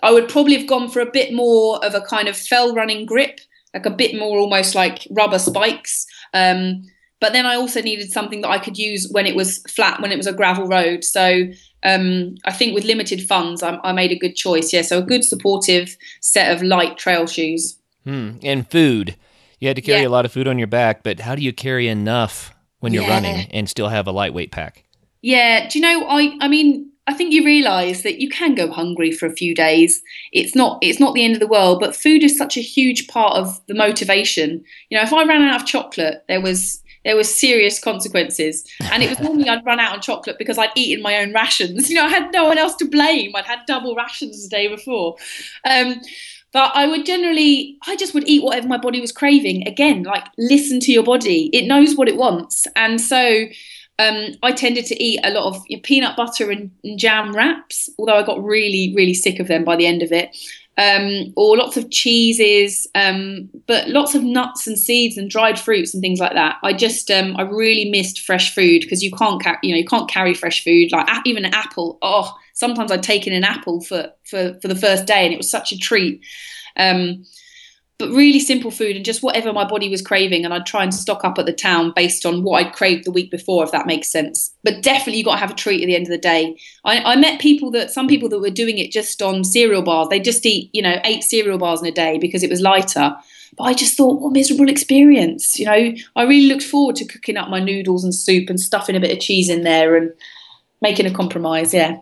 I would probably have gone for a bit more of a kind of fell running grip, like a bit more almost like rubber spikes. Um, but then I also needed something that I could use when it was flat, when it was a gravel road. So um, I think with limited funds, I, I made a good choice. Yeah, so a good supportive set of light trail shoes. Hmm. And food. You had to carry Yeah. a lot of food on your back, but how do you carry enough when you're Yeah. running and still have a lightweight pack? Yeah, do you know? I I mean, I think you realise that you can go hungry for a few days. It's not it's not the end of the world, but food is such a huge part of the motivation. You know, if I ran out of chocolate, there was there were serious consequences, and it was normally I'd run out on chocolate because I'd eaten my own rations. You know, I had no one else to blame. I'd had double rations the day before. Um, but I would generally, I just would eat whatever my body was craving. Again, like listen to your body; it knows what it wants, and so um, I tended to eat a lot of peanut butter and, and jam wraps, although I got really, really sick of them by the end of it. Um, or lots of cheeses, um, but lots of nuts and seeds and dried fruits and things like that. I just um, I really missed fresh food because you can't ca- you know you can't carry fresh food like even an apple. Oh, sometimes I'd taken an apple for for for the first day and it was such a treat. Um, but really simple food and just whatever my body was craving and i'd try and stock up at the town based on what i'd craved the week before if that makes sense. But definitely you got to have a treat at the end of the day. I, I met people that some people that were doing it just on cereal bars. They just eat you know eight cereal bars in a day because it was lighter. But i just thought what miserable experience you know? I really looked forward to cooking up my noodles and soup and stuffing a bit of cheese in there and making a compromise yeah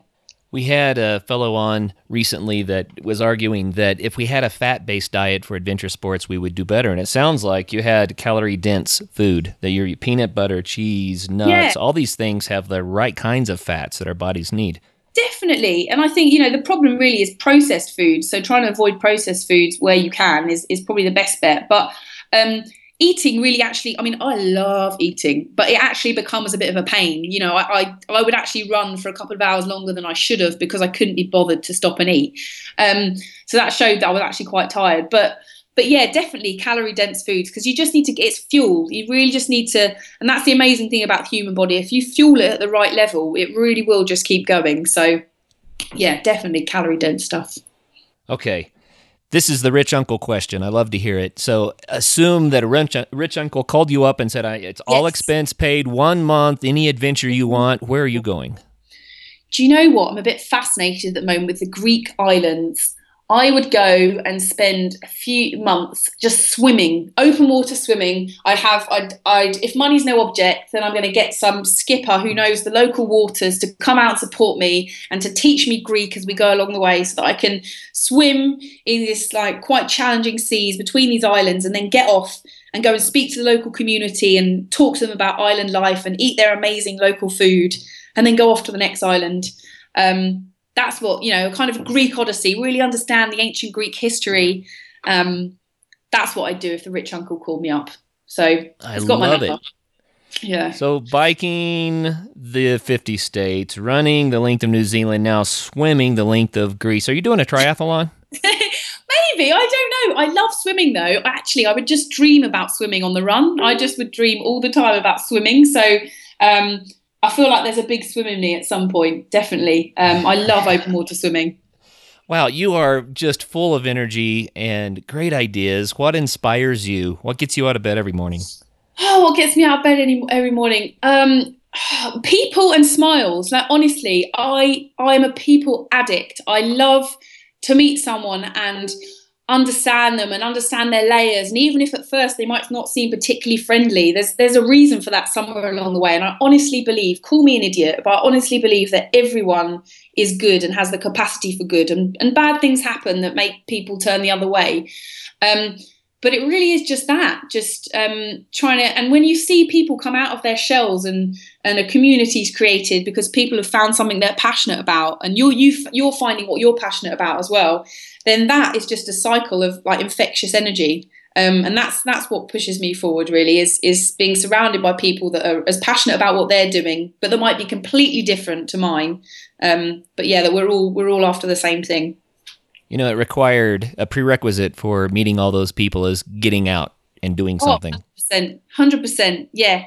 we had a fellow on recently that was arguing that if we had a fat based diet for adventure sports, we would do better. And it sounds like you had calorie dense food, that your peanut butter, cheese, nuts, yeah. all these things have the right kinds of fats that our bodies need. Definitely. And I think, you know, the problem really is processed food. So trying to avoid processed foods where you can is, is probably the best bet. But, um, eating really actually i mean i love eating but it actually becomes a bit of a pain. You know I, I, I would actually run for a couple of hours longer than i should have because i couldn't be bothered to stop and eat. Um, so that showed that i was actually quite tired. But but yeah definitely calorie dense foods because you just need to get it's fuel. You really just need to and that's the amazing thing about the human body. If you fuel it at the right level it really will just keep going. So yeah definitely calorie dense stuff. Okay this is the rich uncle question. I love to hear it. So assume that a rich, rich uncle called you up and said, "It's all yes. expense paid, one month, any adventure you want. Where are you going?" Do you know what? I'm a bit fascinated at the moment with the Greek islands. I would go and spend a few months just swimming, open water swimming. I'd have, I'd, I'd if money's no object, then I'm going to get some skipper who knows the local waters to come out and support me and to teach me Greek as we go along the way so that I can swim in this like quite challenging seas between these islands and then get off and go and speak to the local community and talk to them about island life and eat their amazing local food and then go off to the next island. Um, that's what you know kind of greek odyssey really understand the ancient greek history. Um, that's what i'd do if the rich uncle called me up. So i got love it. Yeah. So biking the 50 states running the length of new zealand now swimming the length of greece. Are you doing a triathlon? Maybe i don't know. I love swimming though. Actually i would just dream about swimming on the run. I just would dream all the time about swimming. So um, I feel like there's a big swim in me at some point. Definitely. Um, I love open water swimming. Wow, you are just full of energy and great ideas. What inspires you? What gets you out of bed every morning? Oh, what gets me out of bed any, every morning? Um, people and smiles. Like honestly, I I am a people addict. I love to meet someone and understand them and understand their layers. And even if at first they might not seem particularly friendly there's there's a reason for that somewhere along the way. And i honestly believe call me an idiot but i honestly believe that everyone is good and has the capacity for good. And, and bad things happen that make people turn the other way. Um, but it really is just that just um, trying to and when you see people come out of their shells and and a community is created because people have found something they're passionate about and you're you, you're finding what you're passionate about as well then that is just a cycle of like infectious energy. Um, and that's that's what pushes me forward really is is being surrounded by people that are as passionate about what they're doing, but that might be completely different to mine. Um, but yeah, that we're all we're all after the same thing. You know, it required a prerequisite for meeting all those people is getting out and doing oh, something. Oh, 100%, 100%, yeah.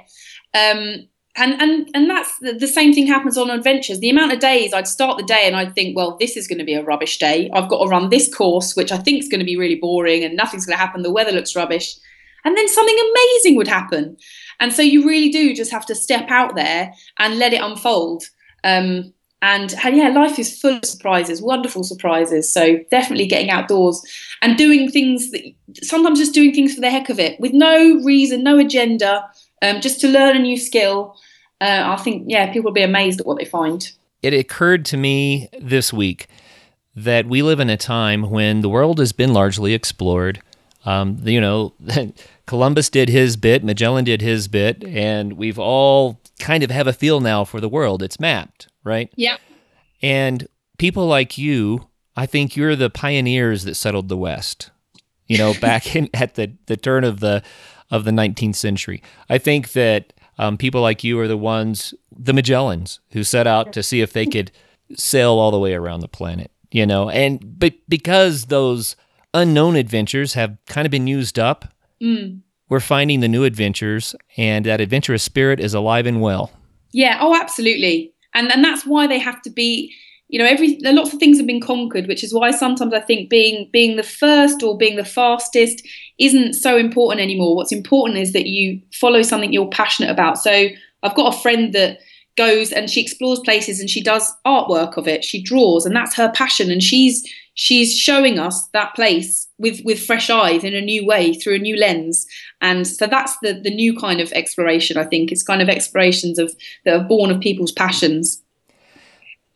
Um, and and and that's the, the, same thing happens on adventures. The amount of days i'd start the day and i'd think well this is going to be a rubbish day. I've got to run this course which i think is going to be really boring and nothing's going to happen. The weather looks rubbish. And then something amazing would happen. And so you really do just have to step out there and let it unfold. Um, and, and yeah life is full of surprises wonderful surprises so definitely getting outdoors and doing things that sometimes just doing things for the heck of it with no reason no agenda um, just to learn a new skill uh, I think, yeah, people will be amazed at what they find. It occurred to me this week that we live in a time when the world has been largely explored. Um, you know, Columbus did his bit, Magellan did his bit, and we've all kind of have a feel now for the world. It's mapped, right? Yeah. And people like you, I think you're the pioneers that settled the West. You know, back in at the the turn of the of the 19th century. I think that um, people like you are the ones, the Magellans, who set out to see if they could sail all the way around the planet. You know, and but because those unknown adventures have kind of been used up, Mm. we're finding the new adventures, and that adventurous spirit is alive and well. Yeah, oh, absolutely. And and that's why they have to be, you know, every lots of things have been conquered, which is why sometimes I think being being the first or being the fastest isn't so important anymore. What's important is that you follow something you're passionate about. So I've got a friend that goes and she explores places and she does artwork of it. She draws and that's her passion and she's she's showing us that place with with fresh eyes in a new way through a new lens and so that's the the new kind of exploration i think it's kind of explorations of that are born of people's passions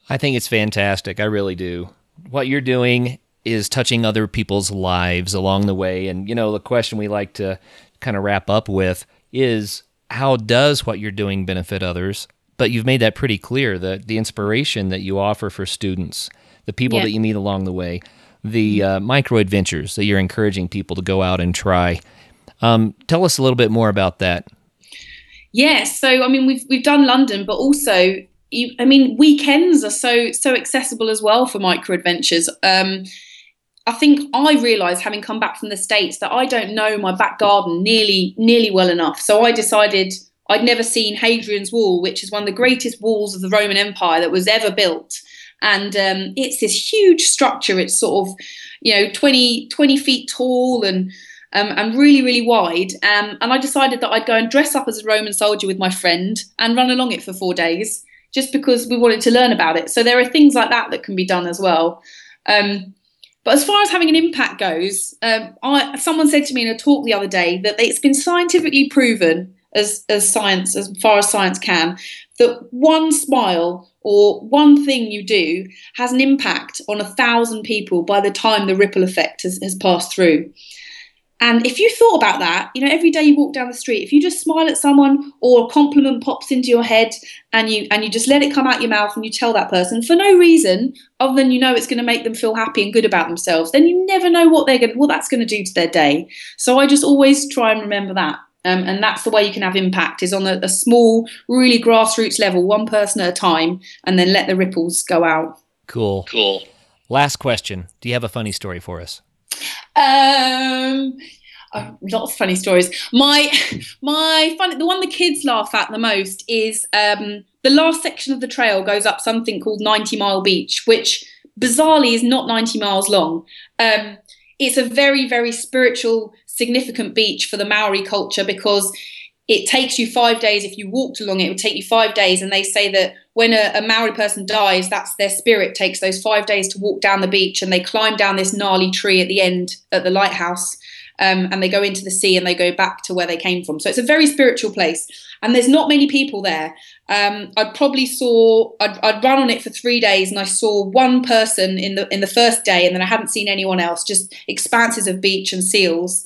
I think it's fantastic. I really do. What you're doing is touching other people's lives along the way. And, you know, the question we like to kind of wrap up with is how does what you're doing benefit others? But you've made that pretty clear that the inspiration that you offer for students, the people Yeah. that you meet along the way, the uh, micro adventures that you're encouraging people to go out and try. Um, tell us a little bit more about that. Yeah, so I mean, we've we've done London, but also, you, I mean, weekends are so so accessible as well for micro adventures. Um, I think I realised, having come back from the states, that I don't know my back garden nearly nearly well enough. So I decided I'd never seen Hadrian's Wall, which is one of the greatest walls of the Roman Empire that was ever built, and um, it's this huge structure. It's sort of, you know, 20, 20 feet tall and um, and really, really wide. Um, and I decided that I'd go and dress up as a Roman soldier with my friend and run along it for four days, just because we wanted to learn about it. So there are things like that that can be done as well. Um, but as far as having an impact goes, um, I, someone said to me in a talk the other day that it's been scientifically proven, as as science, as far as science can, that one smile or one thing you do has an impact on a thousand people by the time the ripple effect has, has passed through. And if you thought about that, you know, every day you walk down the street, if you just smile at someone or a compliment pops into your head and you and you just let it come out your mouth and you tell that person for no reason other than you know it's going to make them feel happy and good about themselves, then you never know what they're going what that's going to do to their day. So I just always try and remember that. Um, and that's the way you can have impact is on a, a small, really grassroots level, one person at a time, and then let the ripples go out. Cool. Cool. Last question. Do you have a funny story for us? Um, oh, lots of funny stories. My my funny the one the kids laugh at the most is um, the last section of the trail goes up something called Ninety Mile Beach, which bizarrely is not ninety miles long. Um, it's a very very spiritual, significant beach for the Maori culture because it takes you five days if you walked along it. It would take you five days, and they say that when a, a Maori person dies, that's their spirit takes those five days to walk down the beach, and they climb down this gnarly tree at the end at the lighthouse, um, and they go into the sea and they go back to where they came from. So it's a very spiritual place, and there's not many people there. Um, I probably saw I'd, I'd run on it for three days, and I saw one person in the in the first day, and then I hadn't seen anyone else. Just expanses of beach and seals.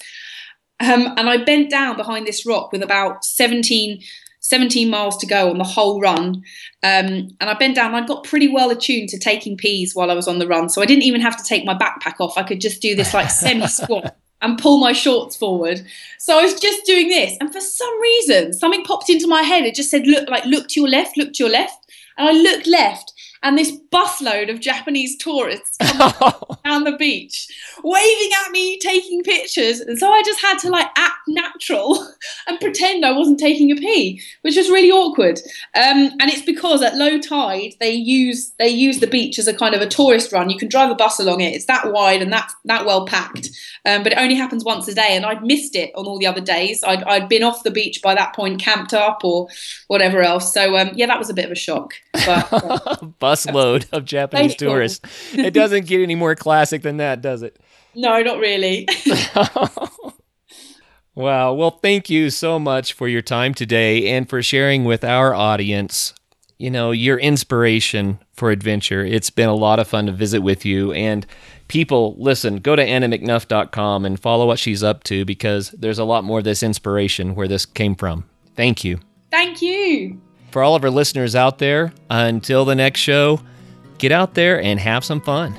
Um, and I bent down behind this rock with about 17, 17 miles to go on the whole run. Um, and I bent down I got pretty well attuned to taking pees while I was on the run. So I didn't even have to take my backpack off. I could just do this like semi squat and pull my shorts forward. So I was just doing this. And for some reason, something popped into my head. It just said, look, like, look to your left, look to your left. And I looked left. And this busload of Japanese tourists down the beach, waving at me, taking pictures. And so I just had to like act natural and pretend I wasn't taking a pee, which was really awkward. Um, and it's because at low tide they use they use the beach as a kind of a tourist run. You can drive a bus along it. It's that wide and that that well packed. Um, but it only happens once a day, and I'd missed it on all the other days. I'd, I'd been off the beach by that point, camped up or whatever else. So um, yeah, that was a bit of a shock. But uh, Busload of Japanese Thank tourists. It doesn't get any more classic than that, does it? no, not really. Wow. Well, thank you so much for your time today and for sharing with our audience, you know, your inspiration for adventure. It's been a lot of fun to visit with you. And people, listen, go to annamcnuff.com and follow what she's up to because there's a lot more of this inspiration where this came from. Thank you. Thank you. For all of our listeners out there, until the next show, get out there and have some fun.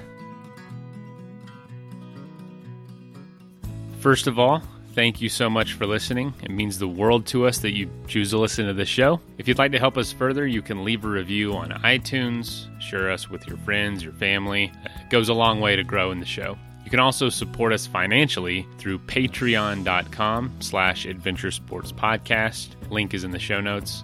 First of all, thank you so much for listening. It means the world to us that you choose to listen to the show. If you'd like to help us further, you can leave a review on iTunes, share us with your friends, your family. It goes a long way to grow in the show. You can also support us financially through patreon.com slash adventure sports podcast. Link is in the show notes.